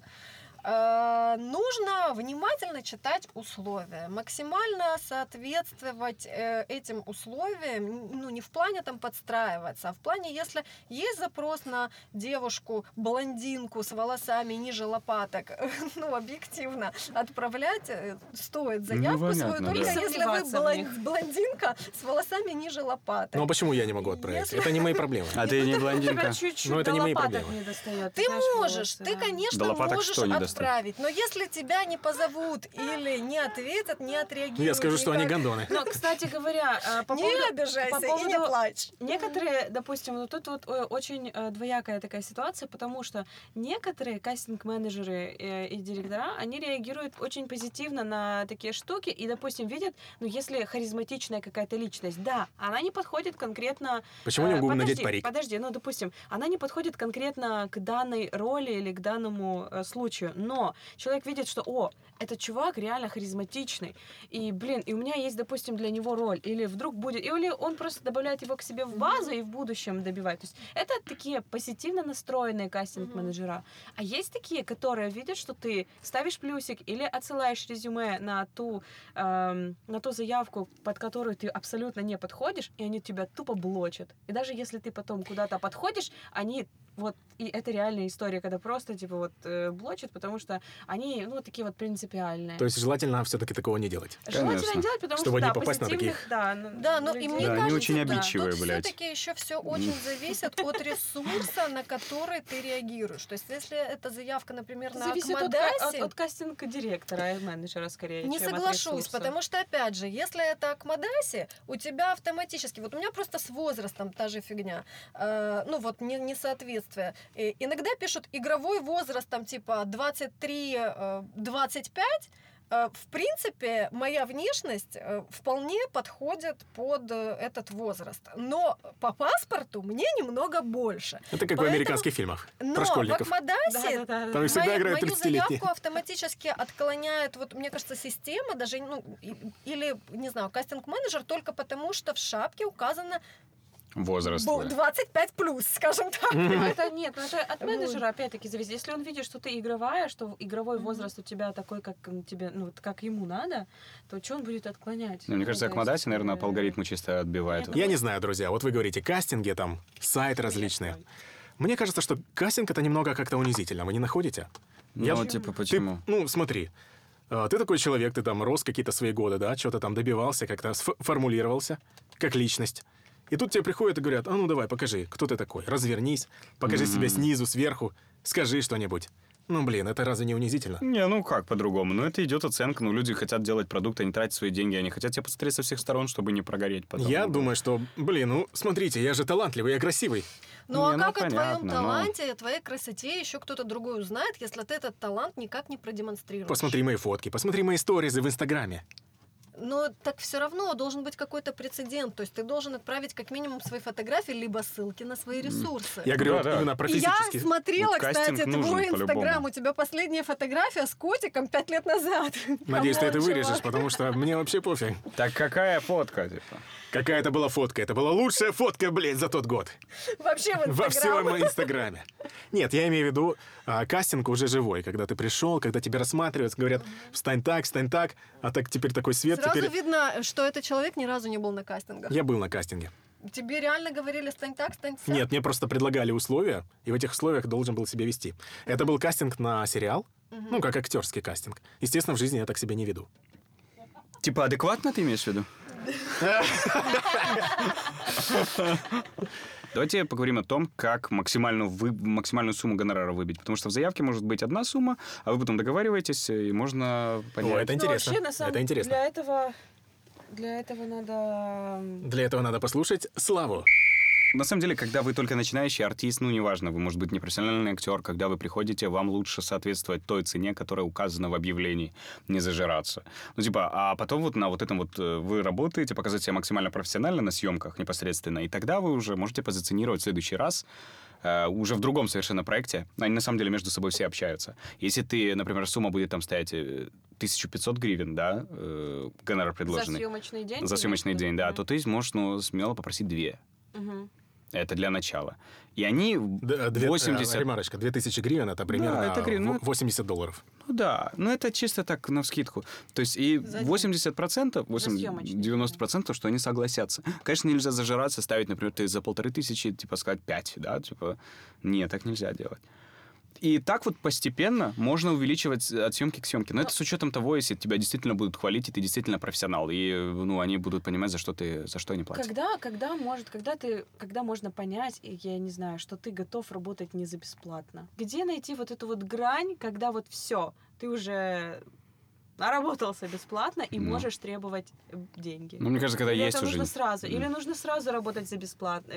нужно внимательно читать условия, максимально соответствовать э, этим условиям, ну, не в плане там подстраиваться, а в плане, если есть запрос на девушку, блондинку с волосами ниже лопаток, (laughs) ну, объективно, отправлять э, стоит заявку Ну, свою, только да. если вы блондинка с волосами ниже лопаток. Ну а почему я не могу отправить? Если- Это не мои проблемы. А ты не Тебя блондинка? Ну, это не мои лопаток проблемы. Ты можешь, ты, конечно, можешь не достать? отправить, но если тебя не позовут или не ответят, не отреагируют... Ну, я скажу, что они никак, гондоны. Но, кстати говоря, э, (laughs) по Не поводу... обижайся по и не поводу- плачь. Некоторые, допустим, вот тут вот э, очень э, двоякая такая ситуация, потому что некоторые кастинг-менеджеры и директора, они реагируют очень позитивно на такие штуки и, допустим, видят, ну, если харизматичная какая-то личность, да, она не подходит конкретно... Почему не могу надеть парик? Подожди, ну, допустим, она не подходит конкретно к данной роли или к данному случаю, но человек видит, что, о, этот чувак реально харизматичный, и, блин, и у меня есть, допустим, для него роль, или вдруг будет, или он просто добавляет его к себе в базу и в будущем добивает. То есть это такие позитивно настроенные кастинг-менеджера. А есть такие, которые видят, что ты ставишь плюсик или отсылаешь резюме на ту, эм, на ту заявку, под которую ты абсолютно не подходишь, и они тебя тупо блочат. И даже если ты потом куда-то подходишь, они вот, и это реальная история, когда просто, типа, вот, э, блочат, потому что они, ну, вот такие вот принципиальные. То есть желательно все-таки такого не делать. Желательно Конечно. делать, потому Чтобы что, не да, попасть на таких. да, ну, Да, и людей. мне Да, они кажется, очень да, обидчивые, тут блядь. все-таки еще все очень зависит от ресурса, на который ты реагируешь. То есть, если это заявка, например, на Зависит от, ка- от, Акмодасе, от кастинг-директора и менеджера, скорее, Не соглашусь, потому что, опять же, если это Акмодаси, у тебя автоматически, вот у меня просто с возрастом та же фигня, э, ну вот не, несоответствие. И иногда пишут игровой возраст, там типа 23-25, Э, в принципе, моя внешность э, вполне подходит под э, этот возраст. Но по паспорту мне немного больше. Это как в Поэтому- американских фильмах Но про в школьников. Акмодасе Да-да-да. Там всегда Мою- играют мою 30-летние. заявку автоматически отклоняет, вот мне кажется, система даже, ну, или, не знаю, кастинг-менеджер только потому, что в шапке указано Возраст. бу- твой. 25 плюс, скажем так. Ну, (laughs) это нет, ну это от менеджера опять-таки зависит. Если он видит, что ты игровая, что игровой возраст у тебя такой, как тебе, ну, вот как ему надо, то что он будет отклонять? Ну, мне кажется, Акмодаси, наверное, по э, алгоритму чисто отбивает. Я не знаю, друзья, вот вы говорите кастинги, там, сайты различные. Мне кажется, что кастинг это немного как-то унизительно, вы не находите? Ну, Я- типа, Ты, почему? ну, смотри, а, ты такой человек, ты там рос какие-то свои годы, да, что-то там добивался, как-то сф- формулировался как личность. И тут тебе приходят и говорят, а ну давай, покажи, кто ты такой, развернись, покажи себя снизу, сверху, скажи что-нибудь. Ну, блин, это разве не унизительно? Не, ну как по-другому? Ну это идет оценка, ну люди хотят делать продукт, они тратят свои деньги, они хотят тебя посмотреть со всех сторон, чтобы не прогореть потом. Я думаю, что, блин, ну, смотрите, я же талантливый, я красивый. Ну а Не, ну, как о твоем понятно, но- таланте, о твоей красоте еще кто-то другой узнает, если ты этот талант никак не продемонстрируешь? Посмотри мои фотки, посмотри мои сторизы в Инстаграме. Но так все равно должен быть какой-то прецедент. То есть ты должен отправить как минимум свои фотографии, либо ссылки на свои ресурсы. Я говорю Да, вот да. именно про я смотрела, Вот кстати, твой инстаграм. У тебя последняя фотография с котиком пять лет назад. (laughs) Надеюсь, ты это вырежешь, потому что мне вообще пофиг. Так какая фотка, типа? Какая это была фотка? Это была лучшая фотка, блядь, за тот год. Вообще в Во всем инстаграм. Инстаграме. Нет, я имею в виду, а, кастинг уже живой, когда ты пришел, когда тебя рассматривают, говорят, встань так, встань так, а так теперь такой свет, Сразу теперь... видно, что этот человек ни разу не был на кастингах. Я был на кастинге. Тебе реально говорили, стань так, стань сяк? Нет, мне просто предлагали условия, и в этих условиях должен был себя вести. Это был кастинг на сериал, ну, как актерский кастинг. Естественно, в жизни я так себя не веду. Типа адекватно ты имеешь в виду? (laughs) Давайте поговорим о том, как максимальную, вы, максимальную сумму гонорара выбить. Потому что в заявке может быть одна сумма, а вы потом договариваетесь, и можно понять. О, это Ну, интересно. вообще, на самом Это интересно. Для этого, для этого надо... Для этого надо послушать Славу. На самом деле, когда вы только начинающий артист, ну, неважно, вы, может быть, непрофессиональный актер, когда вы приходите, вам лучше соответствовать той цене, которая указана в объявлении, не зажираться. Ну, типа, а потом вот на вот этом вот э, вы работаете, показать себя максимально профессионально на съемках непосредственно, и тогда вы уже можете позиционировать в следующий раз э, уже в другом совершенно проекте. Они на самом деле между собой все общаются. Если ты, например, сумма будет там стоять э, 1500 гривен, да, э, гонорар За предложенный. съемочный день? За съемочный день, да, то ты можешь, ну, смело попросить две. Мгм. Это для начала. И они Д- две- 80... э, Ремарочка, 2000 гривен это примерно это гривен, ну, во- 80 долларов. Ну да, ну это чисто так на вскидку. То есть и За день. 80%, 80, съемочный 90% что они согласятся. Конечно, нельзя зажираться, ставить, например, ты за полторы тысячи, типа сказать 5, да, типа, нет, так нельзя делать. И так вот постепенно можно увеличивать от съемки к съемке. Но это с учетом того, если тебя действительно будут хвалить, и ты действительно профессионал. И ну, они будут понимать, за что ты за что они платят. Когда, когда может, когда ты, когда можно понять, я не знаю, что ты готов работать не за бесплатно? Где найти вот эту вот грань, когда вот все, ты уже наработался бесплатно и Ну. можешь требовать э, деньги? Ну, мне кажется, когда Или есть это уже... нужно сразу, или нужно сразу работать за бесплатно.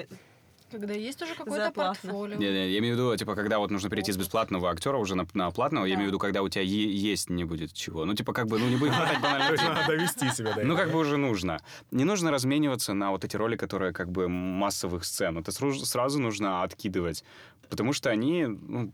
Когда есть уже какое-то портфолио. Не, не, я имею в виду, типа, когда вот нужно перейти с бесплатного актера уже на, на платного, я Да. имею в виду, когда у тебя е- есть не будет чего. Ну, типа, как бы, ну, не будет хватать банально надо довести себя до Ну, как бы уже нужно. Не нужно размениваться на вот эти роли, которые как бы массовых сцен. Это сразу нужно откидывать. Потому что они, ну,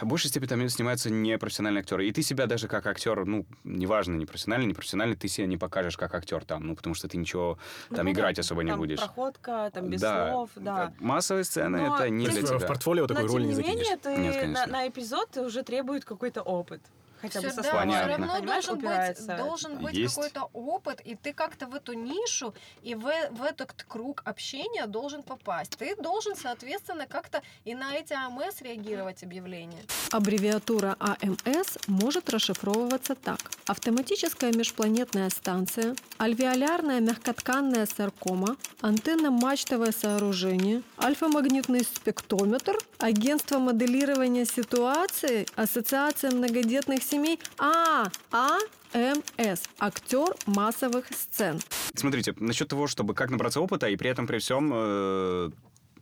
в большей степени там снимаются непрофессиональные актеры. И ты себя даже как актер, ну, неважно, не профессиональный, не профессиональный, ты себя не покажешь как актер там, ну, потому что ты ничего там ну, играть да, особо не там будешь. Проходка, там без да. слов, да. Массовые сцены Но это не для есть в тебя. портфолио такой роли тем не не закинешь. менее, ты Нет, на, на эпизод уже требует какой-то опыт. Хотя бы Всё, со да, словами, все равно понимаешь, должен быть, должен быть Есть. какой-то опыт, и ты как-то в эту нишу и в, в этот круг общения должен попасть. Ты должен, соответственно, как-то и на эти АМС реагировать объявления. Аббревиатура АМС может расшифровываться так. Автоматическая межпланетная станция, альвеолярная мягкотканная саркома, антенно-мачтовое сооружение, альфа-магнитный спектрометр, агентство моделирования ситуации, ассоциация многодетных семей, а, АМС, актер массовых сцен. Смотрите, насчет того, чтобы как набраться опыта, и при этом при всем... э,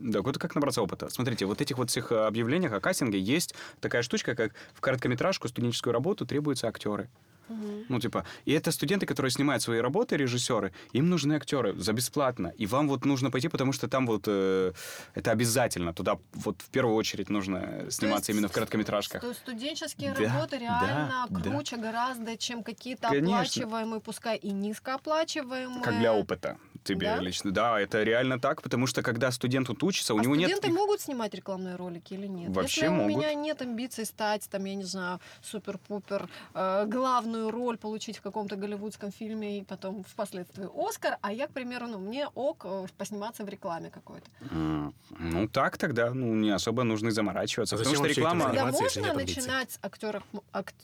да, вот как набраться опыта. Смотрите, вот этих вот всех э, объявлениях о кастинге есть такая штучка, как в короткометражку, студенческую работу требуются актеры. Ну, типа, и это студенты, которые снимают свои работы, режиссеры, им нужны актеры за бесплатно. И вам вот нужно пойти, потому что там вот э, это обязательно. Туда вот в первую очередь нужно сниматься именно в короткометражках. То есть студенческие Да, работы реально да, да. круче гораздо, чем какие-то Конечно. оплачиваемые, пускай и низкооплачиваемые. Как для опыта тебе Да? лично. Да, это реально так, потому что когда студент тут учится, у а него нет... студенты могут снимать рекламные ролики или нет? Вообще Если могут. у меня нет амбиций стать, там, я не знаю, супер-пупер, э, главную роль получить в каком-то голливудском фильме и потом впоследствии Оскар, а я, к примеру, ну, мне ок э, посниматься в рекламе какой-то. М, Ну, так тогда, ну, не особо нужно и заморачиваться. А потому зачем что реклама... если можно начинать с актеров,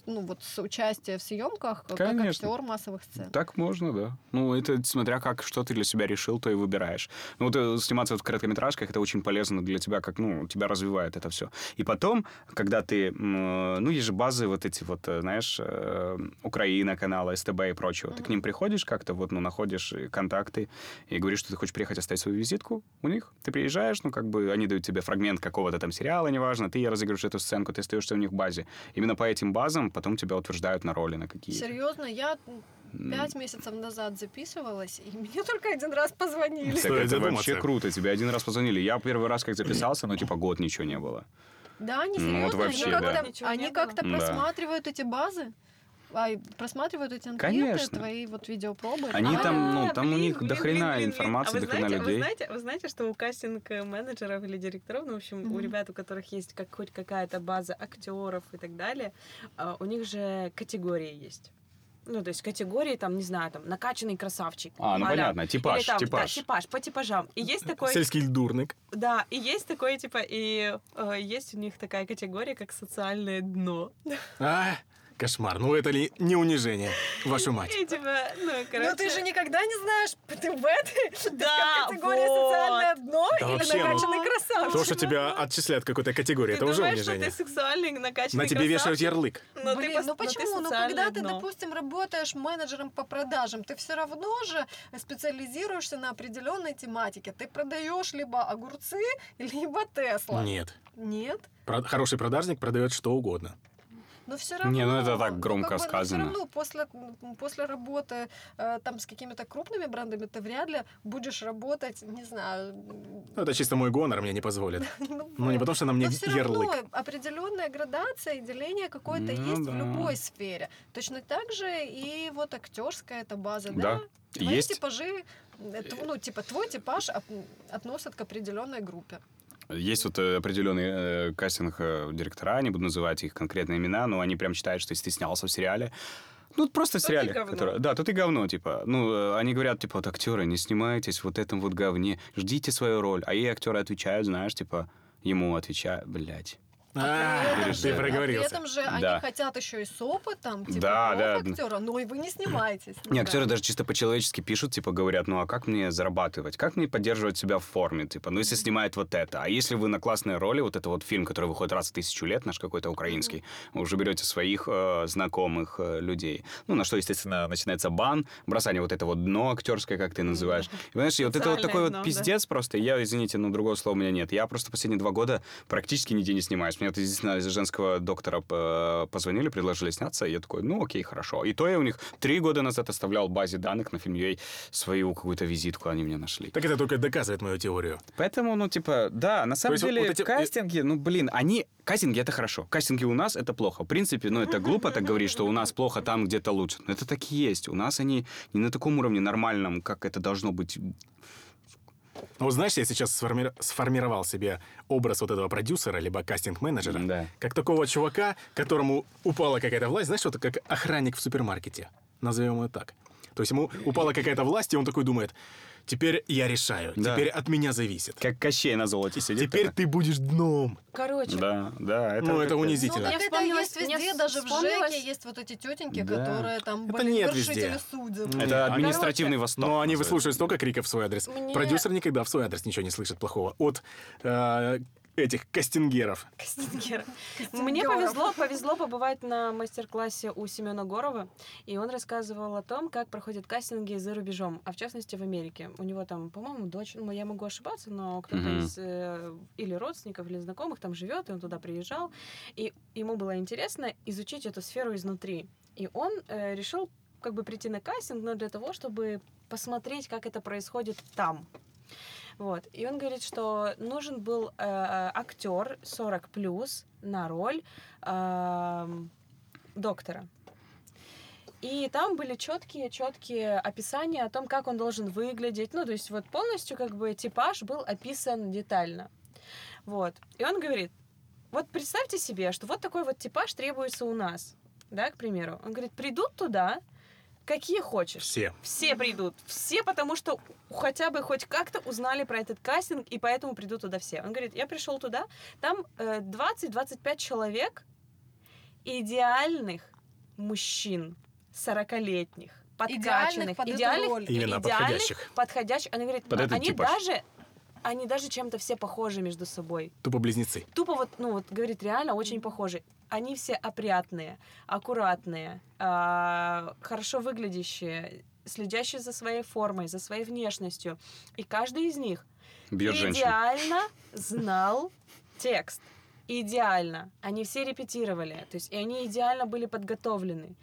ну, вот с участия в съемках, как Конечно. актер массовых сцен? Так можно, да. Ну, это смотря как, что ты для себя решил, то и выбираешь. Ну, вот э, сниматься в короткометражках, это очень полезно для тебя, как, ну, тебя развивает это все. И потом, когда ты, м, ну, есть же базы вот эти вот, э, знаешь, э, Украина, канала, СТБ и прочего. Ты к ним приходишь как-то, вот, ну, находишь э, контакты и говоришь, что ты хочешь приехать оставить свою визитку у них. Ты приезжаешь, ну, как бы они дают тебе фрагмент какого-то там сериала, неважно, ты разыгрываешь эту сценку, ты остаешься у них в базе. Именно по этим базам потом тебя утверждают на роли на какие-то. Серьезно, я пять месяцев назад записывалась, и мне только один раз позвонили. Так это задуматься. вообще круто. Тебе один раз позвонили. Я первый раз как записался, ну, типа, год ничего не было. Да, они Ну, серьезно, вот вообще, они как-то, да. Они было. как-то Да. просматривают эти базы, ай, просматривают эти анкеты, Конечно. твои вот видеопробы. Они А, там, ну, А, там у блин, них блин, до хрена блин, блин, информации, до А хрена знаете- людей. Вы знаете, вы знаете, что у кастинг-менеджеров или директоров, ну, в общем, у Мгм. ребят, у которых есть как, хоть какая-то база актеров и так далее, а, у них же категории есть. Ну, то есть категории, там, не знаю, там, накачанный красавчик. А, ну а-ля. понятно, типаж, Или там, типаж. Да, типаж, по типажам. И есть такой... Сельский дурник. Да, и есть такое, типа, и э, есть у них такая категория, как социальное дно. А, кошмар. Ну это ли не унижение, вашу мать? И, типа, ну, короче... Ну ты же никогда не знаешь, ты в этой (laughs) Да, категории вот. социальное дно Да или вообще, ну, накачанный красавчик. То, что тебя отчисляют какой-то категории, Ты это уже думаешь, унижение. что ты сексуальный, накачанный На тебе вешают красавчик, ярлык. но ты Блин, пос- ну но ты почему? Ну социальное когда ты, дно. допустим, работаешь менеджером по продажам, ты все равно же специализируешься на определенной тематике. Ты продаешь либо огурцы, (laughs) либо Тесла. Нет. Нет? Про- Хороший продажник продает что угодно. Но все равно. Не, ну это так ну, громко как бы, ну, сказано. Все равно после, после работы э, там с какими-то крупными брендами ты вряд ли будешь работать, не знаю. Ну, это чисто мой гонор, мне не позволит. (laughs) Ну, Ну, не потому что на мне ярлык. определенная градация и деление какое-то есть в любой сфере. Точно так же и вот актерская эта база, да? Твои есть. типажи, э, тв- ну, типа, твой типаж от- относят к определенной группе. Есть вот э, определенные э, кастинг-директора, не буду называть их конкретные имена, но они прям считают, что если ты снялся в сериале, ну, просто в ты сериале. который- да, то ты говно, типа. Ну, э, они говорят, типа, вот актеры, не снимайтесь в вот этом вот говне, ждите свою роль. А ей актеры отвечают, знаешь, типа, ему отвечают, блядь. А, этом ты же- А при проговорился. этом же они Да. хотят еще и с опытом, типа, Да, да. актера, но и вы не снимаетесь. Не, Ну, актеры да. даже чисто по-человечески пишут, типа, говорят, ну а как мне зарабатывать? Как мне поддерживать себя в форме? Типа, ну если снимают вот это. А если вы на классной роли, вот это вот фильм, который выходит раз в тысячу лет, наш какой-то украинский, вы уже берете своих э, знакомых э, людей. Ну, на что, естественно, начинается бан, бросание вот это вот дно актерское, как ты называешь. И, понимаешь, и вот это вот такой дно, вот да. пиздец просто. И Я, извините, но другого слова у меня нет. Я просто последние два года практически нигде не снимаюсь. Мне вот единственное из женского доктора э, позвонили, предложили сняться, и я такой, ну окей, хорошо. И то я у них три года назад оставлял в базе данных на фильм UA свою какую-то визитку, они мне нашли. Так это только доказывает мою теорию. Поэтому, ну, типа, да, на самом есть деле, вот эти- кастинги, ну, блин, они... Кастинги — это хорошо. Кастинги у нас — это плохо. В принципе, ну, это глупо так говорить, что у нас плохо там, где-то лучше. Но это так и есть. У нас они не на таком уровне нормальном, как это должно быть. Ну, вот знаешь, я сейчас сформи- сформировал себе образ вот этого продюсера, либо кастинг-менеджера, Да. как такого чувака, которому упала какая-то власть, знаешь, что-то как охранник в супермаркете, назовем его так. То есть ему упала какая-то власть, и он такой думает, теперь я решаю, Да. теперь от меня зависит. Как Кощей на золоте сидит. Теперь ты будешь дном. Короче, Да, да. Это Ну, это Ну, унизительно. так Я это вспомнила- есть везде, даже в ЖЭКе есть вот эти тетеньки, Да. которые там, Это блин, нет везде. судеб. Это административный короче, восток. Но они называется. выслушивают столько криков в свой адрес. Мне- Продюсер никогда в свой адрес ничего не слышит плохого. От э, этих кастингеров. Кастингера. Мне повезло, повезло побывать на мастер-классе у Семена Горова, и он рассказывал о том, как проходят кастинги за рубежом, а в частности в Америке. У него там, по-моему, дочь, ну, я могу ошибаться, но кто-то из э, или родственников, или знакомых там живет, и он туда приезжал, и ему было интересно изучить эту сферу изнутри. И он э, решил как бы прийти на кастинг, но для того, чтобы посмотреть, как это происходит там. Вот. И он говорит, что нужен был э, актер 40 плюс на роль эм, доктора. И там были четкие, четкие описания о том, как он должен выглядеть. Ну, то есть вот полностью как бы типаж был описан детально. Вот. И он говорит, вот представьте себе, что вот такой вот типаж требуется у нас, да, к примеру. Он говорит, придут туда, какие хочешь. Все. Все придут. Все, потому что хотя бы хоть как-то узнали про этот кастинг, и поэтому придут туда все. Он говорит, я пришел туда, там э, 20-25 человек идеальных мужчин, 40-летних, подкачанных, под идеальных, роль. Именно идеальных, подходящих. подходящих. Она говорит, Под этот они типаж. даже, они даже чем-то все похожи между собой. Тупо близнецы. Тупо вот, ну вот, говорит, реально очень похожи. Они все опрятные, аккуратные, а, хорошо выглядящие, следящие за своей формой, за своей внешностью. И каждый из них Бьет идеально знал текст. Идеально. Они все репетировали. То есть, и они идеально были подготовлены.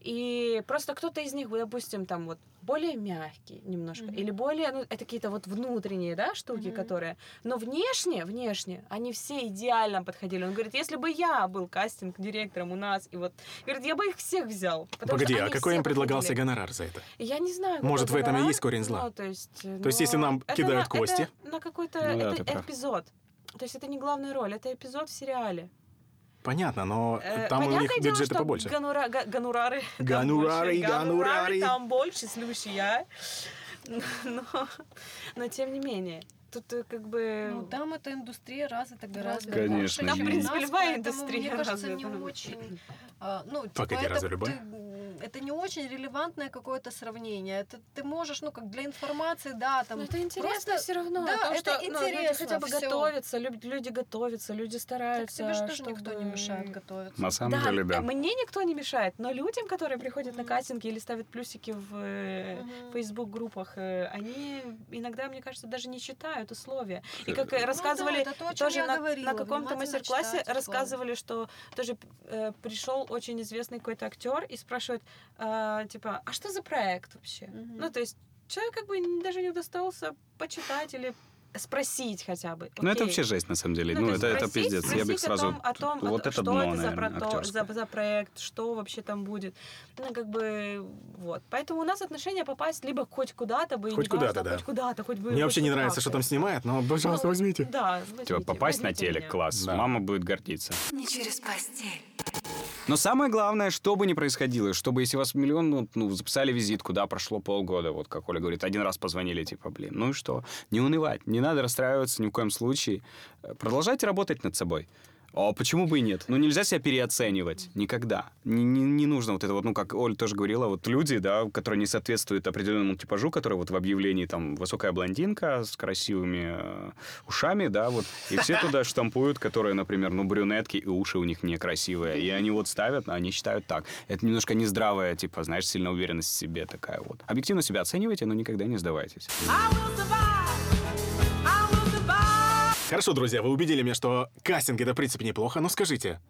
И просто кто-то из них, допустим, там вот более мягкий немножко, или более, ну, это какие-то вот внутренние, да, штуки, которые... Но внешне, внешне, они все идеально подходили. Он говорит, если бы я был кастинг-директором у нас, и вот... Говорит, я бы их всех взял. Погоди, а какой им предлагался подходили. гонорар за это? Я не знаю. Может, в этом и есть корень зла? ну, то есть, То есть, если но нам это кидают на- кости- Это на какой-то... Ну да, это ты прав. эпизод. То есть это не главная роль, это эпизод в сериале. Понятно, но Э, там у них понятное дело, бюджеты побольше. гонора- га- Гонорары, (laughs) больше, гонорары. там больше, слушай, я. (laughs) Но, но тем не менее, тут э, как бы... Ну, там эта индустрия развита гораздо Конечно, больше, чем Там, в у принципе, любая поэтому, индустрия мне кажется, не развита. очень... а, Ну, типа, Погоди, это, разве любая? это не очень релевантное какое-то сравнение. Это ты можешь, ну, как для информации, да, там... Но это интересно просто- все равно. да, то, это что, ну, люди интересно хотя бы всё. готовятся, люб- люди готовятся, люди Так стараются. тебе же тоже чтобы- никто не мешает готовиться. На самом Да, деле, да. мне никто не мешает, но людям, которые приходят на кастинги или ставят плюсики в Мгм. Facebook-группах, э, они иногда, мне кажется, даже не читают условия. И как Ну э, да, рассказывали то, тоже на, говорила, на каком-то мастер-классе, рассказывали, что тоже э, пришел очень известный какой-то актер и спрашивает, э, типа, а что за проект вообще? Мгм. Ну, то есть человек как бы даже не удостоился почитать или спросить хотя бы. Ну, это Окей. вообще жесть, на самом деле. Ну, Ну, это, это спросить- пиздец. Я бы их спросить о сразу... том- о том, о вот том, это что дно, это за, наверное, прото- актерское. за, за проект, что вообще там будет. Ну, как бы, вот. Поэтому у нас отношение попасть либо хоть куда-то бы, и Хоть куда-то, да. хоть куда-то, хоть бы... Мне вообще не нравится, что там снимают, но, пожалуйста, Ну, возьмите. Да, Типа, возьмите, попасть на возьмите телек, меня. класс. Да. Мама будет гордиться. Не через постель. Но самое главное, что бы ни происходило, чтобы если вас миллион, ну, ну, записали визитку, да, прошло полгода, вот как Оля говорит, один раз позвонили, типа, блин, ну и что? Не унывать, не надо расстраиваться ни в коем случае. Э, Продолжайте работать над собой. А почему бы и нет? Ну, нельзя себя переоценивать. Никогда. Не, не, не нужно вот это вот, ну, как Оля тоже говорила, вот люди, да, которые не соответствуют определенному типажу, который вот в объявлении там высокая блондинка с красивыми э, ушами, да, вот, и все туда штампуют, которые, например, ну, брюнетки, и уши у них некрасивые, и они вот ставят, они считают так. Это немножко нездравая, типа, знаешь, сильная уверенность в себе такая вот. Объективно себя оценивайте, но никогда не сдавайтесь. Хорошо, друзья, вы убедили меня, что кастинг это в принципе неплохо, но скажите,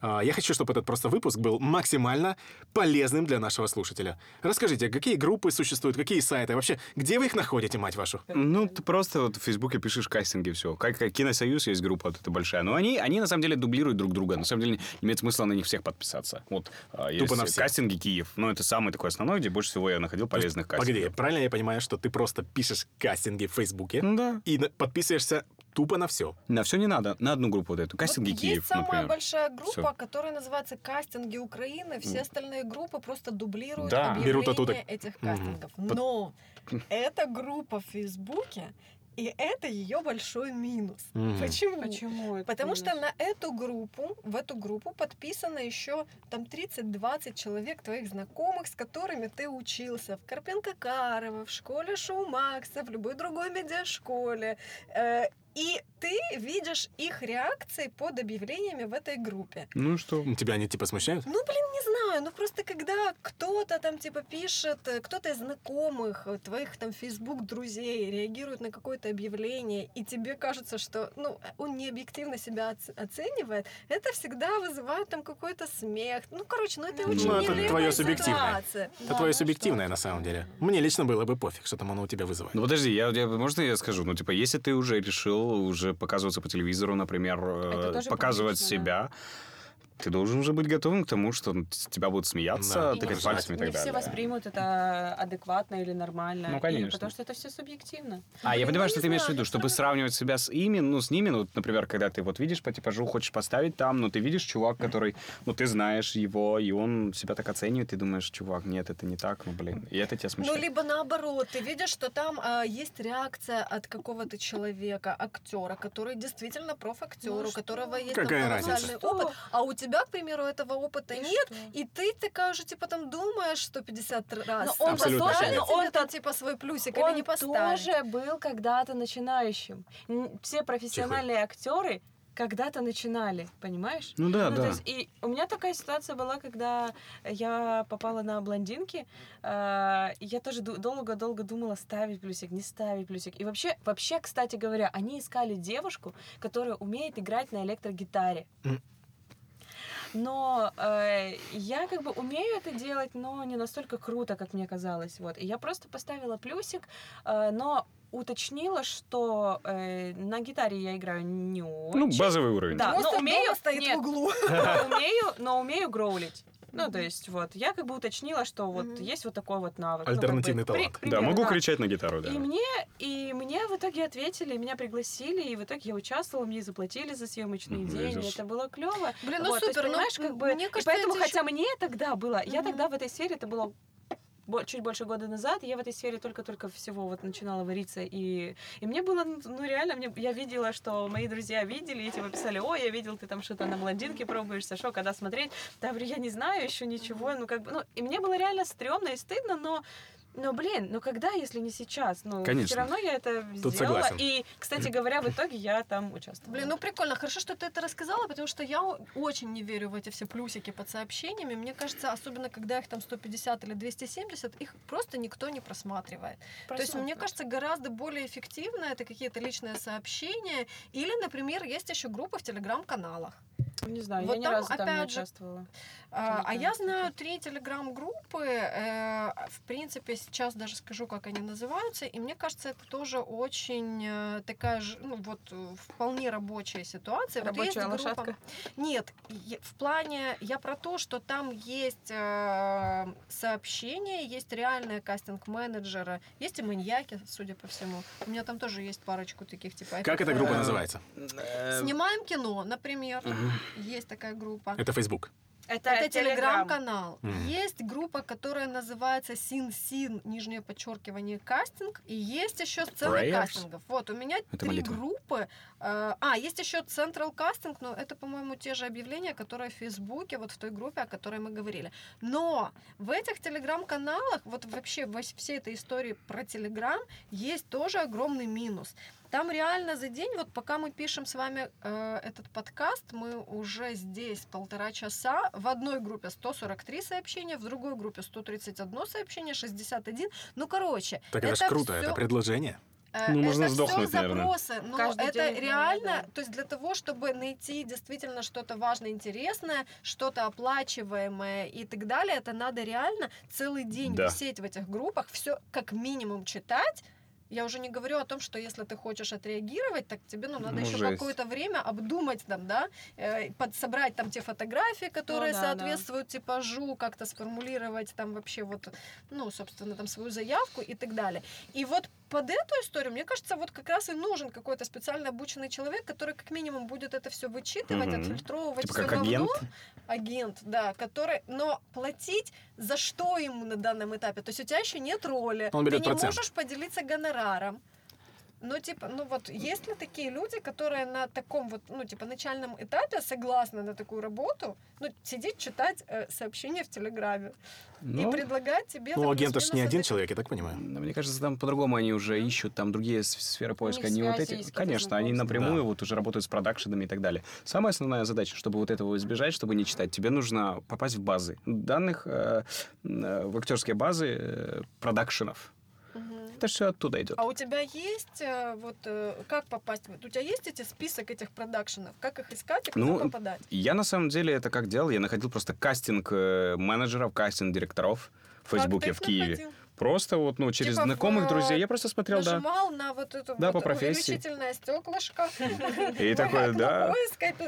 а, я хочу, чтобы этот просто выпуск был максимально полезным для нашего слушателя. Расскажите, какие группы существуют, какие сайты, вообще, где вы их находите, мать вашу? Ну, ты просто вот в Фейсбуке пишешь кастинги, все. Как, как Киносоюз есть группа вот эта большая. Но они, они на самом деле дублируют друг друга. На самом деле не имеет смысла на них всех подписаться. Вот а, есть Тупо на всех. кастинги Киев. Ну, это самый такой основной, где больше всего я находил полезных кастингов. Погоди, правильно я понимаю, что ты просто пишешь кастинги в Фейсбуке Ну да. и на- подписываешься тупо на все? На все не надо. На одну группу вот эту. Кастинги Вот Киев, есть самая например. большая группа, Всё. которая называется «Кастинги Украины». Все остальные группы просто дублируют Да. объявления Берут оттуда. этих кастингов. Но эта группа в Фейсбуке, и это ее большой минус. Мгм. Почему? Почему это Потому что минус? на эту группу, в эту группу подписано еще там 30-20 человек твоих знакомых, с которыми ты учился в Карпенко-Карово, в школе Шоу Макса, в любой другой медиашколе. И ты видишь их реакции под объявлениями в этой группе. Ну что? Тебя они типа смущают? Ну, блин, не знаю, ну просто когда кто-то там типа пишет, э, кто-то из знакомых, э, твоих там Facebook друзей реагирует на какое-то объявление, и тебе кажется, что, ну, он не объективно себя оц- оценивает, это всегда вызывает там какой-то смех. Ну, короче, ну это очень Ну, это твое субъективное. ситуация. Это твое субъективное на самом деле. Мне лично было бы пофиг, что там оно у тебя вызывает. Ну подожди, я, я- можно я скажу? Ну, типа, если ты уже решил уже показываться по телевизору, например, э, показывать себя, ты должен уже быть готовым к тому, что с тебя будут смеяться, Да. И тыкать все- пальцами и так не все далее. воспримут это адекватно или нормально. Ну, И конечно. потому что это все субъективно. А, я Блин, понимаю, ну, что ты имеешь в виду, я чтобы сравнивать себя с ими, ну, с ними, ну, например, когда ты вот видишь по типажу, хочешь поставить там, но ты видишь чувак, который, ну, ты знаешь его, и он себя так оценивает, ты думаешь, чувак, нет, это не так, ну, блин, и это тебя Ну, смущает. либо наоборот, ты видишь, что там а, есть реакция от какого-то человека, актера, который действительно профактер, Ну, у которого есть Какая там разница? опыт, а у тебя тебя, к примеру, этого опыта И нет, что? и ты такая уже, типа там думаешь 150 раз. Но он Абсолютно верно. тебе он там, тот- типа свой плюсик Он или не поставить. тоже был когда-то начинающим. Все профессиональные актеры когда-то начинали, понимаешь? Ну да, Ну, да. есть, и у меня такая ситуация была, когда я попала на блондинки, э, я тоже долго-долго думала, ставить плюсик, не ставить плюсик. И вообще, вообще, кстати говоря, они искали девушку, которая умеет играть на электрогитаре. М. Но э, я как бы умею это делать, но не настолько круто, как мне казалось. Вот. И я просто поставила плюсик, э, но уточнила, что э, на гитаре я играю не очень. Ну, базовый уровень. Да, Просто но умею, стоит нет, в углу. но (laughs) умею, но умею гроулить. Ну, то есть, вот, я как бы уточнила, что вот Мгм. есть вот такой вот навык. Ну, как бы, Альтернативный при- талант. Да, могу кричать на гитару, да. И мне, и мне в итоге ответили, меня пригласили, и в итоге я участвовала, мне заплатили за съемочный Мгм, день, и Иисус. это было клево. Блин, ну Вот, то есть, супер, ну, понимаешь, как бы, мне и кажется, поэтому, это хотя мне тогда было, я Мгм. тогда в этой сфере, это было чуть больше года назад, я в этой сфере только-только всего вот начинала вариться, и, и мне было, ну, ну, реально, мне, я видела, что мои друзья видели, и типа писали, ой, я видел, ты там что-то на блондинке пробуешься, что, когда смотреть? Да, я не знаю еще ничего, ну, как бы, ну, и мне было реально стрёмно и стыдно, но но, блин, ну когда, если не сейчас? Ну, Конечно. все равно я это Тут сделала. согласен. И, кстати говоря, в итоге я там участвовала. Блин, ну прикольно. Хорошо, что ты это рассказала, потому что я очень не верю в эти все плюсики под сообщениями. Мне кажется, особенно когда их там 150 или 270, их просто никто не просматривает. То есть, мне кажется, гораздо более эффективно это какие-то личные сообщения. Или, например, есть еще группы в телеграм-каналах. Не знаю, Вот я ни там, разу там не участвовала. А, а я знаю три телеграм-группы. э, в принципе, сейчас даже скажу, как они называются. И мне кажется, это тоже очень э, такая же, ну вот, э, вполне рабочая ситуация. Вот Рабочая группа- лошадка. Нет, е- в плане, я про то, что там есть э, сообщения, есть реальные кастинг-менеджеры, есть и маньяки, судя по всему. У меня там тоже есть парочку таких, типа... Как эта группа Э, называется? Снимаем кино, например. Есть такая группа. Это Facebook. Это, Это Телеграм. телеграм-канал. Мгм. Есть группа, которая называется Син Син, нижнее подчеркивание кастинг. И есть еще сцена Prayers? кастингов. Вот, у меня Это три молитва. группы. Э, А, есть еще Central Casting, но это, по-моему, те же объявления, которые в Фейсбуке, вот в той группе, о которой мы говорили. Но в этих телеграм-каналах, вот вообще во всей этой истории про Телеграм, есть тоже огромный минус. Там реально за день, вот пока мы пишем с вами э, этот подкаст, мы уже здесь полтора часа. В одной группе 143 сообщения, в другой группе 131 сообщение, 61. Ну, короче. Так это, ж круто, всё- это предложение. Э, Ну, можно это сдохнуть, наверное. запросы, но Каждый это день, реально, да. то есть для того, чтобы найти действительно что-то важное, интересное, что-то оплачиваемое и так далее, это надо реально целый день Да. висеть в этих группах, все как минимум читать. Я уже не говорю о том, что если ты хочешь отреагировать, так тебе ну, надо Ну, еще жесть. какое-то время обдумать там, да, э, под, собрать там те фотографии, которые Ну да, да. соответствуют типажу, как-то сформулировать там вообще вот, ну, собственно, там свою заявку и так далее. И вот под эту историю, мне кажется, вот как раз и нужен какой-то специально обученный человек, который как минимум будет это все вычитывать, Мгм. отфильтровывать Типа всё как говно. агент? Агент, да, который, но платить за что ему на данном этапе? То есть у тебя еще нет роли, Он берет ты не процент. можешь поделиться гонораром. Ну, типа, ну вот, есть ли такие люди, которые на таком вот, ну, типа, начальном этапе согласны на такую работу, ну, сидеть, читать э, сообщения в Телеграме и Ну, предлагать тебе... Ну, там, агент это ж не один человек, я так понимаю. Ну, Мне кажется, там по-другому они уже ищут, там другие сферы поиска, не вот эти. Конечно, они напрямую Да. вот уже работают с продакшенами и так далее. Самая основная задача, чтобы вот этого избежать, чтобы не читать, тебе нужно попасть в базы данных, э, э, в актерские базы э, продакшенов. Это все оттуда идет. А у тебя есть э, вот э, как попасть? в- У тебя есть эти список этих продакшенов? Как их искать и куда Ну, попадать? Я на самом деле это как делал? Я находил просто кастинг э, менеджеров, кастинг директоров в Как Фейсбуке ты в Киеве. находил? Просто вот, ну, через Типа в, знакомых э, друзей. Я просто смотрел, да. Нажимал на вот эту Да, вот по профессии. увеличительное стеклышко. И такое, да.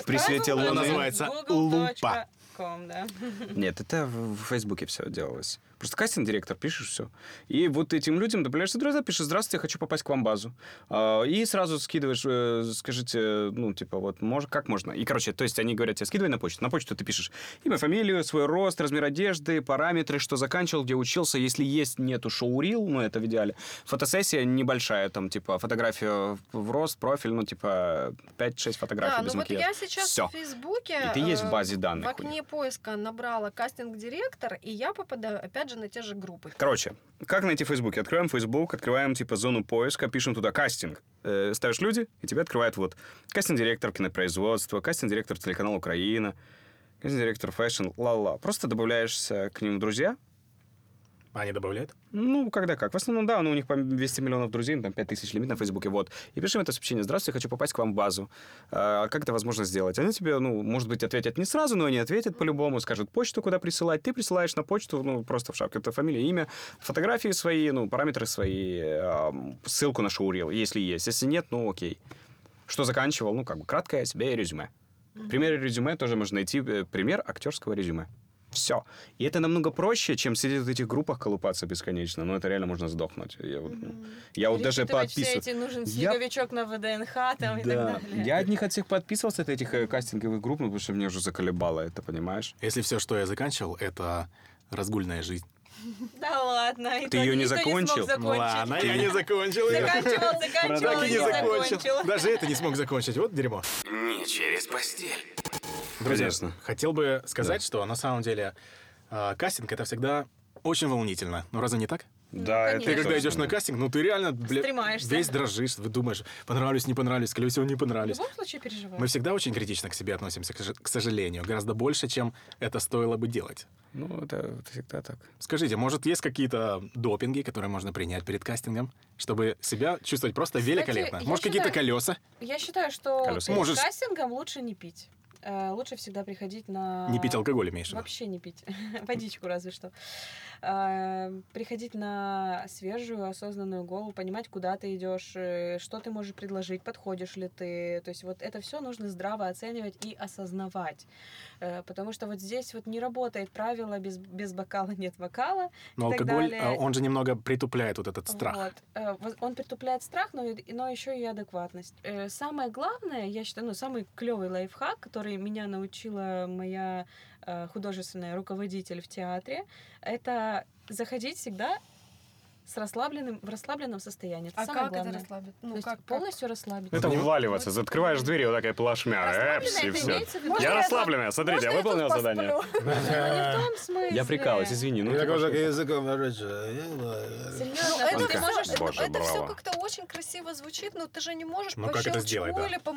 При свете Она луны. называется лупа. Да. Нет, это в в Фейсбуке все делалось. Просто кастинг-директор, пишешь все. И вот этим людям добавляешься друзья, пишешь, здравствуйте, я хочу попасть к вам в базу. А, И сразу скидываешь, э, скажите, ну, типа, вот, мож, как можно? И, короче, то есть они говорят тебе, скидывай на почту. На почту ты пишешь имя, фамилию, свой рост, размер одежды, параметры, что заканчивал, где учился. Если есть, нету шоурил, ну, это в идеале. Фотосессия небольшая, там, типа, фотография в рост, профиль, ну, типа, 5-6 фотографий Да, без ну вот макияжа. я сейчас Всё. в Фейсбуке И ты есть в э, базе в данных у окне поиска набрала кастинг-директор, и я попадаю, опять же, на те же группы. Короче, как найти Фейсбуке? Открываем Фейсбук, открываем типа зону поиска, пишем туда кастинг. Э, ставишь люди, и тебе открывают вот кастинг-директор кинопроизводства, кастинг-директор телеканала Украина, кастинг-директор fashion, ла-ла. Просто добавляешься к ним в друзья. Они добавляют? Ну, когда как. В основном, да, ну, у них по 200 миллионов друзей, ну, там 5 тысяч лимит на Фейсбуке, вот. И пишем это сообщение. Здравствуйте, хочу попасть к вам в базу. А, как это возможно сделать? Они тебе, ну, может быть, ответят не сразу, но они ответят по-любому, скажут почту, куда присылать. Ты присылаешь на почту, ну, просто в шапке. Это фамилия, имя, фотографии свои, ну, параметры свои, а, ссылку на шоурил, если есть. Если нет, ну, окей. Что заканчивал? Ну, как бы краткое себе резюме. В примере резюме тоже можно найти э, пример актерского резюме. Все. И это намного проще, чем сидеть в этих группах колупаться бесконечно. Ну, это реально можно сдохнуть. Я вот, ну, я вот даже Перечитывать все эти нужен Я- снеговичок на ВДНХ там и так Да. далее. Я от них от всех подписывался, от этих э, кастинговых групп, ну, потому что мне уже заколебало это, понимаешь? Если все, что я заканчивал, это разгульная жизнь. Да ладно. и Ты её не закончил? Ладно, я не закончил. её. Заканчивал, заканчивал, Так и не закончил. закончил. Даже это не смог закончить. Вот дерьмо. Не через постель. Друзья, Конечно. хотел бы сказать, что на самом деле э, кастинг это всегда очень волнительно. Ну разве не так? Да, это Ты когда идешь на кастинг, ну ты реально, бля, Стремаешься. весь дрожишь, вы думаешь, понравлюсь, не понравлюсь, скорее всего, не В понравлюсь. любом случае переживаю. Мы всегда очень критично к себе относимся, к сож- к сожалению, гораздо больше, чем это стоило бы делать. Ну, это, это всегда так. Скажите, может, есть какие-то допинги, которые можно принять перед кастингом, чтобы себя чувствовать просто великолепно? я Может, какие-то колеса? Я считаю, что Колеса перед Можешь- кастингом лучше не пить. Э, Лучше всегда приходить на... Не пить алкоголь, имеешь в виду? Вообще не пить. (laughs) Водичку разве что. Э, Приходить на свежую, осознанную голову, понимать, куда ты идешь, э, что ты можешь предложить, подходишь ли ты. То есть вот это все нужно здраво оценивать и осознавать. Э, Потому что вот здесь вот не работает правило без, без бокала нет вокала. Но алкоголь, далее. а, он же немного притупляет вот этот страх. Вот. Э, Он притупляет страх, но, но еще и адекватность. Э, Самое главное, я считаю, ну, самый клевый лайфхак, который меня научила моя художественная руководитель в театре, это заходить всегда с расслабленным, в расслабленном состоянии. Это А самое как это главное. расслабит? То Ну, есть как, как? полностью расслабиться. Это не- вваливаться. Открываешь дверь, и вот такая плашмя. Эпс, и это все. Можно Я я расслабленная. Смотрите, я Можно выполнил задание. (laughs) Ну. Я прикалываюсь, извини. Ну, типа, языком Серьезно, Ну, ты это можешь... это, это все как-то очень красиво звучит, но ты же не можешь Ну, по как это щелчку сделать, да. или по,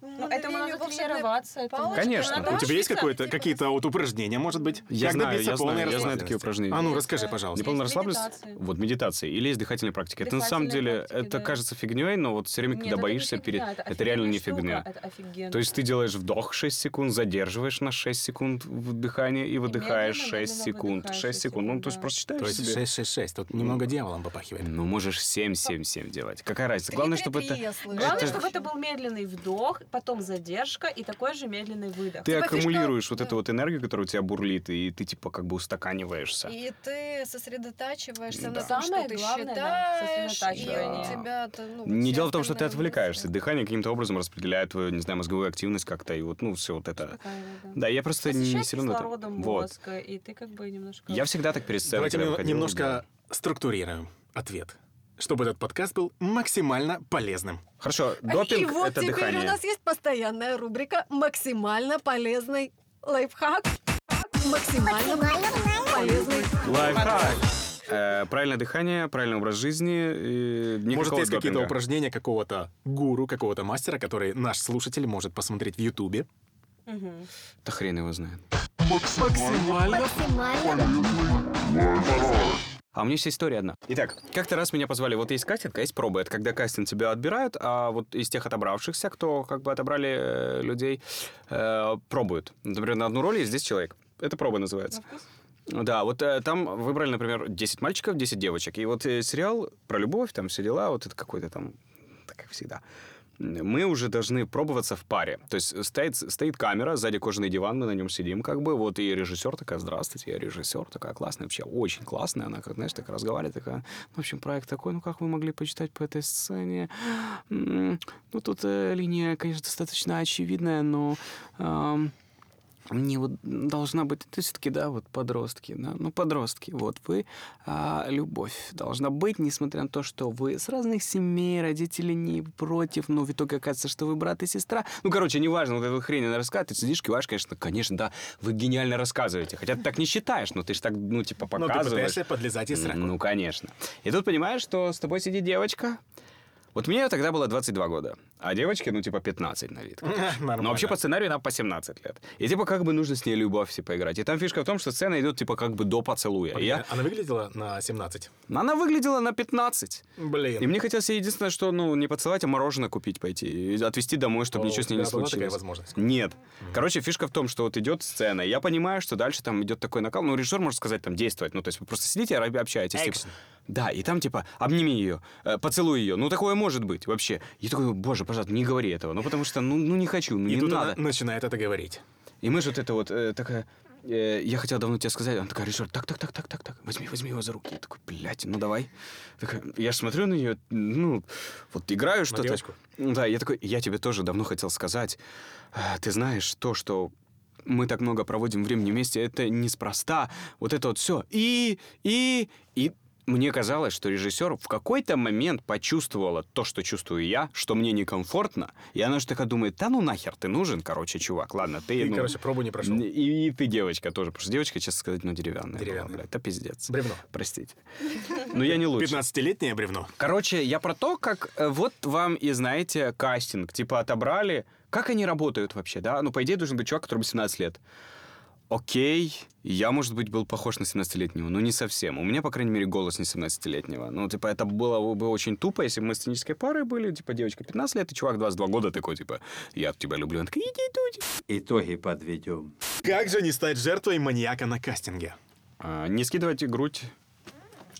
Ну, надо волшебной тренироваться. это. Конечно. У тебя есть какие-то вот упражнения, может быть? Я как знаю, я знаю, я такие упражнения. А ну, расскажи, пожалуйста. Неполная расслабленность? Вот медитация. Или есть дыхательная практика. Это на самом Дыхательные деле, практики, это да. кажется фигней, но вот все время, Нет, когда это не боишься, фигня, перед... это это реально не фигня. Это офигенно. То есть ты делаешь вдох 6 секунд, задерживаешь на 6 секунд в дыхании и выдыхаешь медленно, 6 медленно секунд. выдыхаешь 6 6 секунд. Ну, то есть просто То считаешь есть себе. 666, тут немного дьяволом попахивает. Ну, можешь 7-7-7 делать. Какая разница? Главное, чтобы это... Главное, Это- чтобы это был медленный вдох, потом задержка и такой же медленный выдох. Ты Типа аккумулируешь вот эту вот энергию, которая у тебя бурлит, и ты типа как бы устаканиваешься. И ты сосредотачиваешься Да. на том, Самое что ты главное, да, считаешь, и сосредотачивание. у тебя это, ну, Не все дело в том, что ты отвлекаешься. мысли. Дыхание каким-то образом распределяет твою, не знаю, мозговую активность как-то, и вот, ну, все вот это. Вот, Да, я просто не Насыщать силен в этом. кислородом Вот. мозг, и ты как бы немножко... Я всегда так перед Давайте мы немножко структурируем ответ, чтобы этот подкаст был максимально полезным. да. Хорошо, И допинг вот это теперь дыхание. у нас есть постоянная рубрика «Максимально полезный лайфхак». Максимально полезный Лайфхак. Э, правильное дыхание, правильный образ жизни. Может, есть какие-то упражнения какого-то гуру, какого-то мастера, который наш слушатель может посмотреть в Ютубе. Да хрен его знает. А у меня есть история одна. Итак, как-то раз меня позвали, вот есть кастинг, а есть пробы. Это когда кастинг тебя отбирают, а вот из тех отобравшихся, кто как бы отобрали э, людей, э, пробуют. Например, на одну роль есть 10 человек. Это проба называется. На вкус? Да, вот э, там выбрали, например, 10 мальчиков, 10 девочек. И вот э, сериал про любовь, там все дела, вот это какой-то там, так как всегда. мы уже должны пробоваться в паре. То есть стоит, стоит камера, сзади кожаный диван, мы на нем сидим, как бы, вот, и режиссер такая, здравствуйте, я режиссер, такая классная, вообще очень классная, она, как, знаешь, так разговаривает, такая, в общем, проект такой, ну, как вы могли почитать по этой сцене? Ну, тут э, линия, конечно, достаточно очевидная, но... ам, мне вот должна быть, это все-таки, да, вот подростки, да, ну, подростки, вот вы, а, любовь должна быть, несмотря на то, что вы с разных семей, родители не против, но в итоге оказывается, что вы брат и сестра. Ну, короче, неважно, вот эту хрень она рассказывает, ты сидишь, киваешь, конечно, конечно, да, вы гениально рассказываете, хотя ты так не считаешь, но ты же так, ну, типа, Ну, ты показываешь. пытаешься подлезать из сраку. Ну, конечно. И тут понимаешь, что с тобой сидит девочка. Вот мне тогда было 22 года, а девочке, ну, типа, 15 на вид. (laughs) Нормально. Но вообще по сценарию нам по 17 лет. И типа как бы нужно с ней любовь все поиграть. И там фишка в том, что сцена идет типа как бы до поцелуя. Я... Она выглядела на 17. Она выглядела на 15. Блин. И мне хотелось единственное, что, ну, не поцеловать, а мороженое купить пойти. И отвезти домой, чтобы О, ничего с ней не была такая случилось. возможность? Нет. Короче, фишка в том, что вот идет сцена. и Я понимаю, что дальше там идет такой накал. Ну, режиссер может сказать там действовать. Ну, то есть вы просто сидите общаетесь. типа. Да, и там типа обними ее, э, поцелуй ее. Ну, такое может быть вообще. Я такой, боже, пожалуйста, не говори этого. Ну, потому что, ну, ну не хочу, ну, И не тут надо. она начинает это говорить. И мы же вот это вот э, такая... э, я хотел давно тебе сказать, она такая, режиссер, так, так, так, так, так, так, возьми, возьми его за руки. Я такой, блядь, ну давай. Такая, я ж смотрю на нее, ну, вот играю что-то. Да, я такой, я тебе тоже давно хотел сказать. а, Ты знаешь, то, что мы так много проводим времени вместе, это неспроста. Вот это вот все. И, и, и мне казалось, что режиссер в какой-то момент почувствовала то, что чувствую я, что мне некомфортно, и она же такая думает, да ну нахер ты нужен, короче, чувак, ладно, ты... И, ну, короче, пробу не прошел. и, и ты девочка тоже, потому что девочка, честно сказать, ну, деревянная. Деревянная. Была, блядь, это пиздец. Бревно. Простите. Но я не лучше. 15-летнее бревно. Короче, я про то, как э, вот вам и, знаете, кастинг, типа отобрали, как они работают вообще, да? Ну, по идее, должен быть чувак, которому 17 лет. Окей, я, может быть, был похож на 17-летнего, но не совсем. У меня, по крайней мере, голос не 17-летнего. Ну, типа, это было бы очень тупо, если бы мы сценической парой были, типа, девочка 15 лет, и чувак 22 года такой, типа, я тебя люблю. Он такой, иди тут. Итоги подведем. Как же не стать жертвой маньяка на кастинге? А, не скидывайте грудь,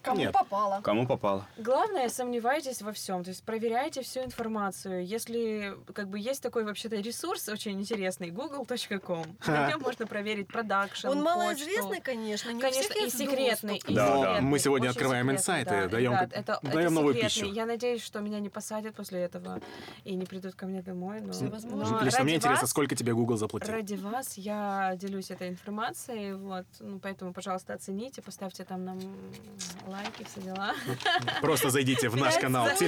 Кому Нет. попало. кому попало. Главное, сомневайтесь во всем, то есть проверяйте всю информацию. Если как бы есть такой вообще-то ресурс очень интересный, google.com, (laughs) на нем можно проверить продакшн, Он малоизвестный, конечно, не Конечно, и секретный, и Да, да. секретный, Мы сегодня очень открываем секретный, инсайты, да. даем- Ребят, это, даем это новую секретный. пищу. Я надеюсь, что меня не посадят после этого и не придут ко мне домой. Но, возможно. но Лично мне ради интересно, вас- сколько тебе Google заплатил. Ради вас я делюсь этой информацией, вот, ну, поэтому, пожалуйста, оцените, поставьте там нам лайки, все дела. (laughs) Просто зайдите в наш канал в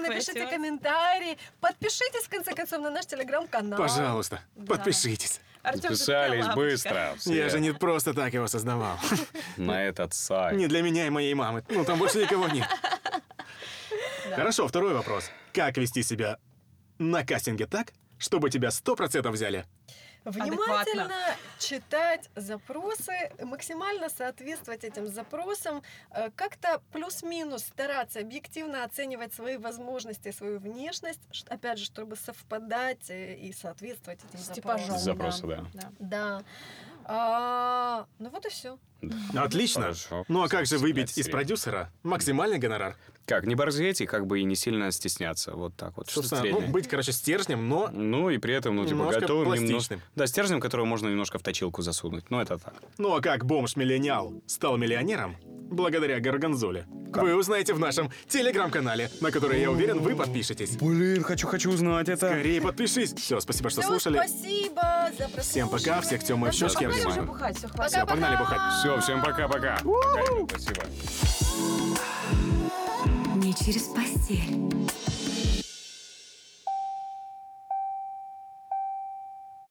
напишите комментарий, подпишитесь, в конце концов, на наш телеграм-канал. Пожалуйста, подпишитесь. Подписались быстро. Я же не просто так его создавал. (laughs) На этот сайт. Не для меня и моей мамы. Ну, там больше никого нет. (laughs) Хорошо, второй вопрос. Как вести себя на кастинге так, чтобы тебя 100% взяли? Внимательно Адекватно. читать запросы, максимально соответствовать этим запросам, э, как-то плюс-минус стараться объективно оценивать свои возможности, свою внешность, опять же, чтобы совпадать э, и соответствовать этим С запросам. Запросы, да. да. Да. А, ну вот и все. Отлично. Хорошо. Ну а как же выбить из продюсера максимальный гонорар? Как, не борзеть и как бы и не сильно стесняться. Вот так вот. Собственно, ну, быть, короче, стержнем, но Ну и при этом, ну, типа, готовым пластичным. немножко... Да, стержнем, которого можно немножко в точилку засунуть. Ну, это так. Ну а как бомж-миллениал стал миллионером? Благодаря Горгонзоле. Вы узнаете в нашем телеграм-канале, на который, я уверен, вы подпишетесь. Блин, хочу, хочу узнать это. Скорее подпишись. Все, спасибо, что слушали. спасибо за прослушивание. Всем пока, всех тем мы в уже бухать, все, погнали бухать. Все, всем пока-пока. Спасибо. Не через постель.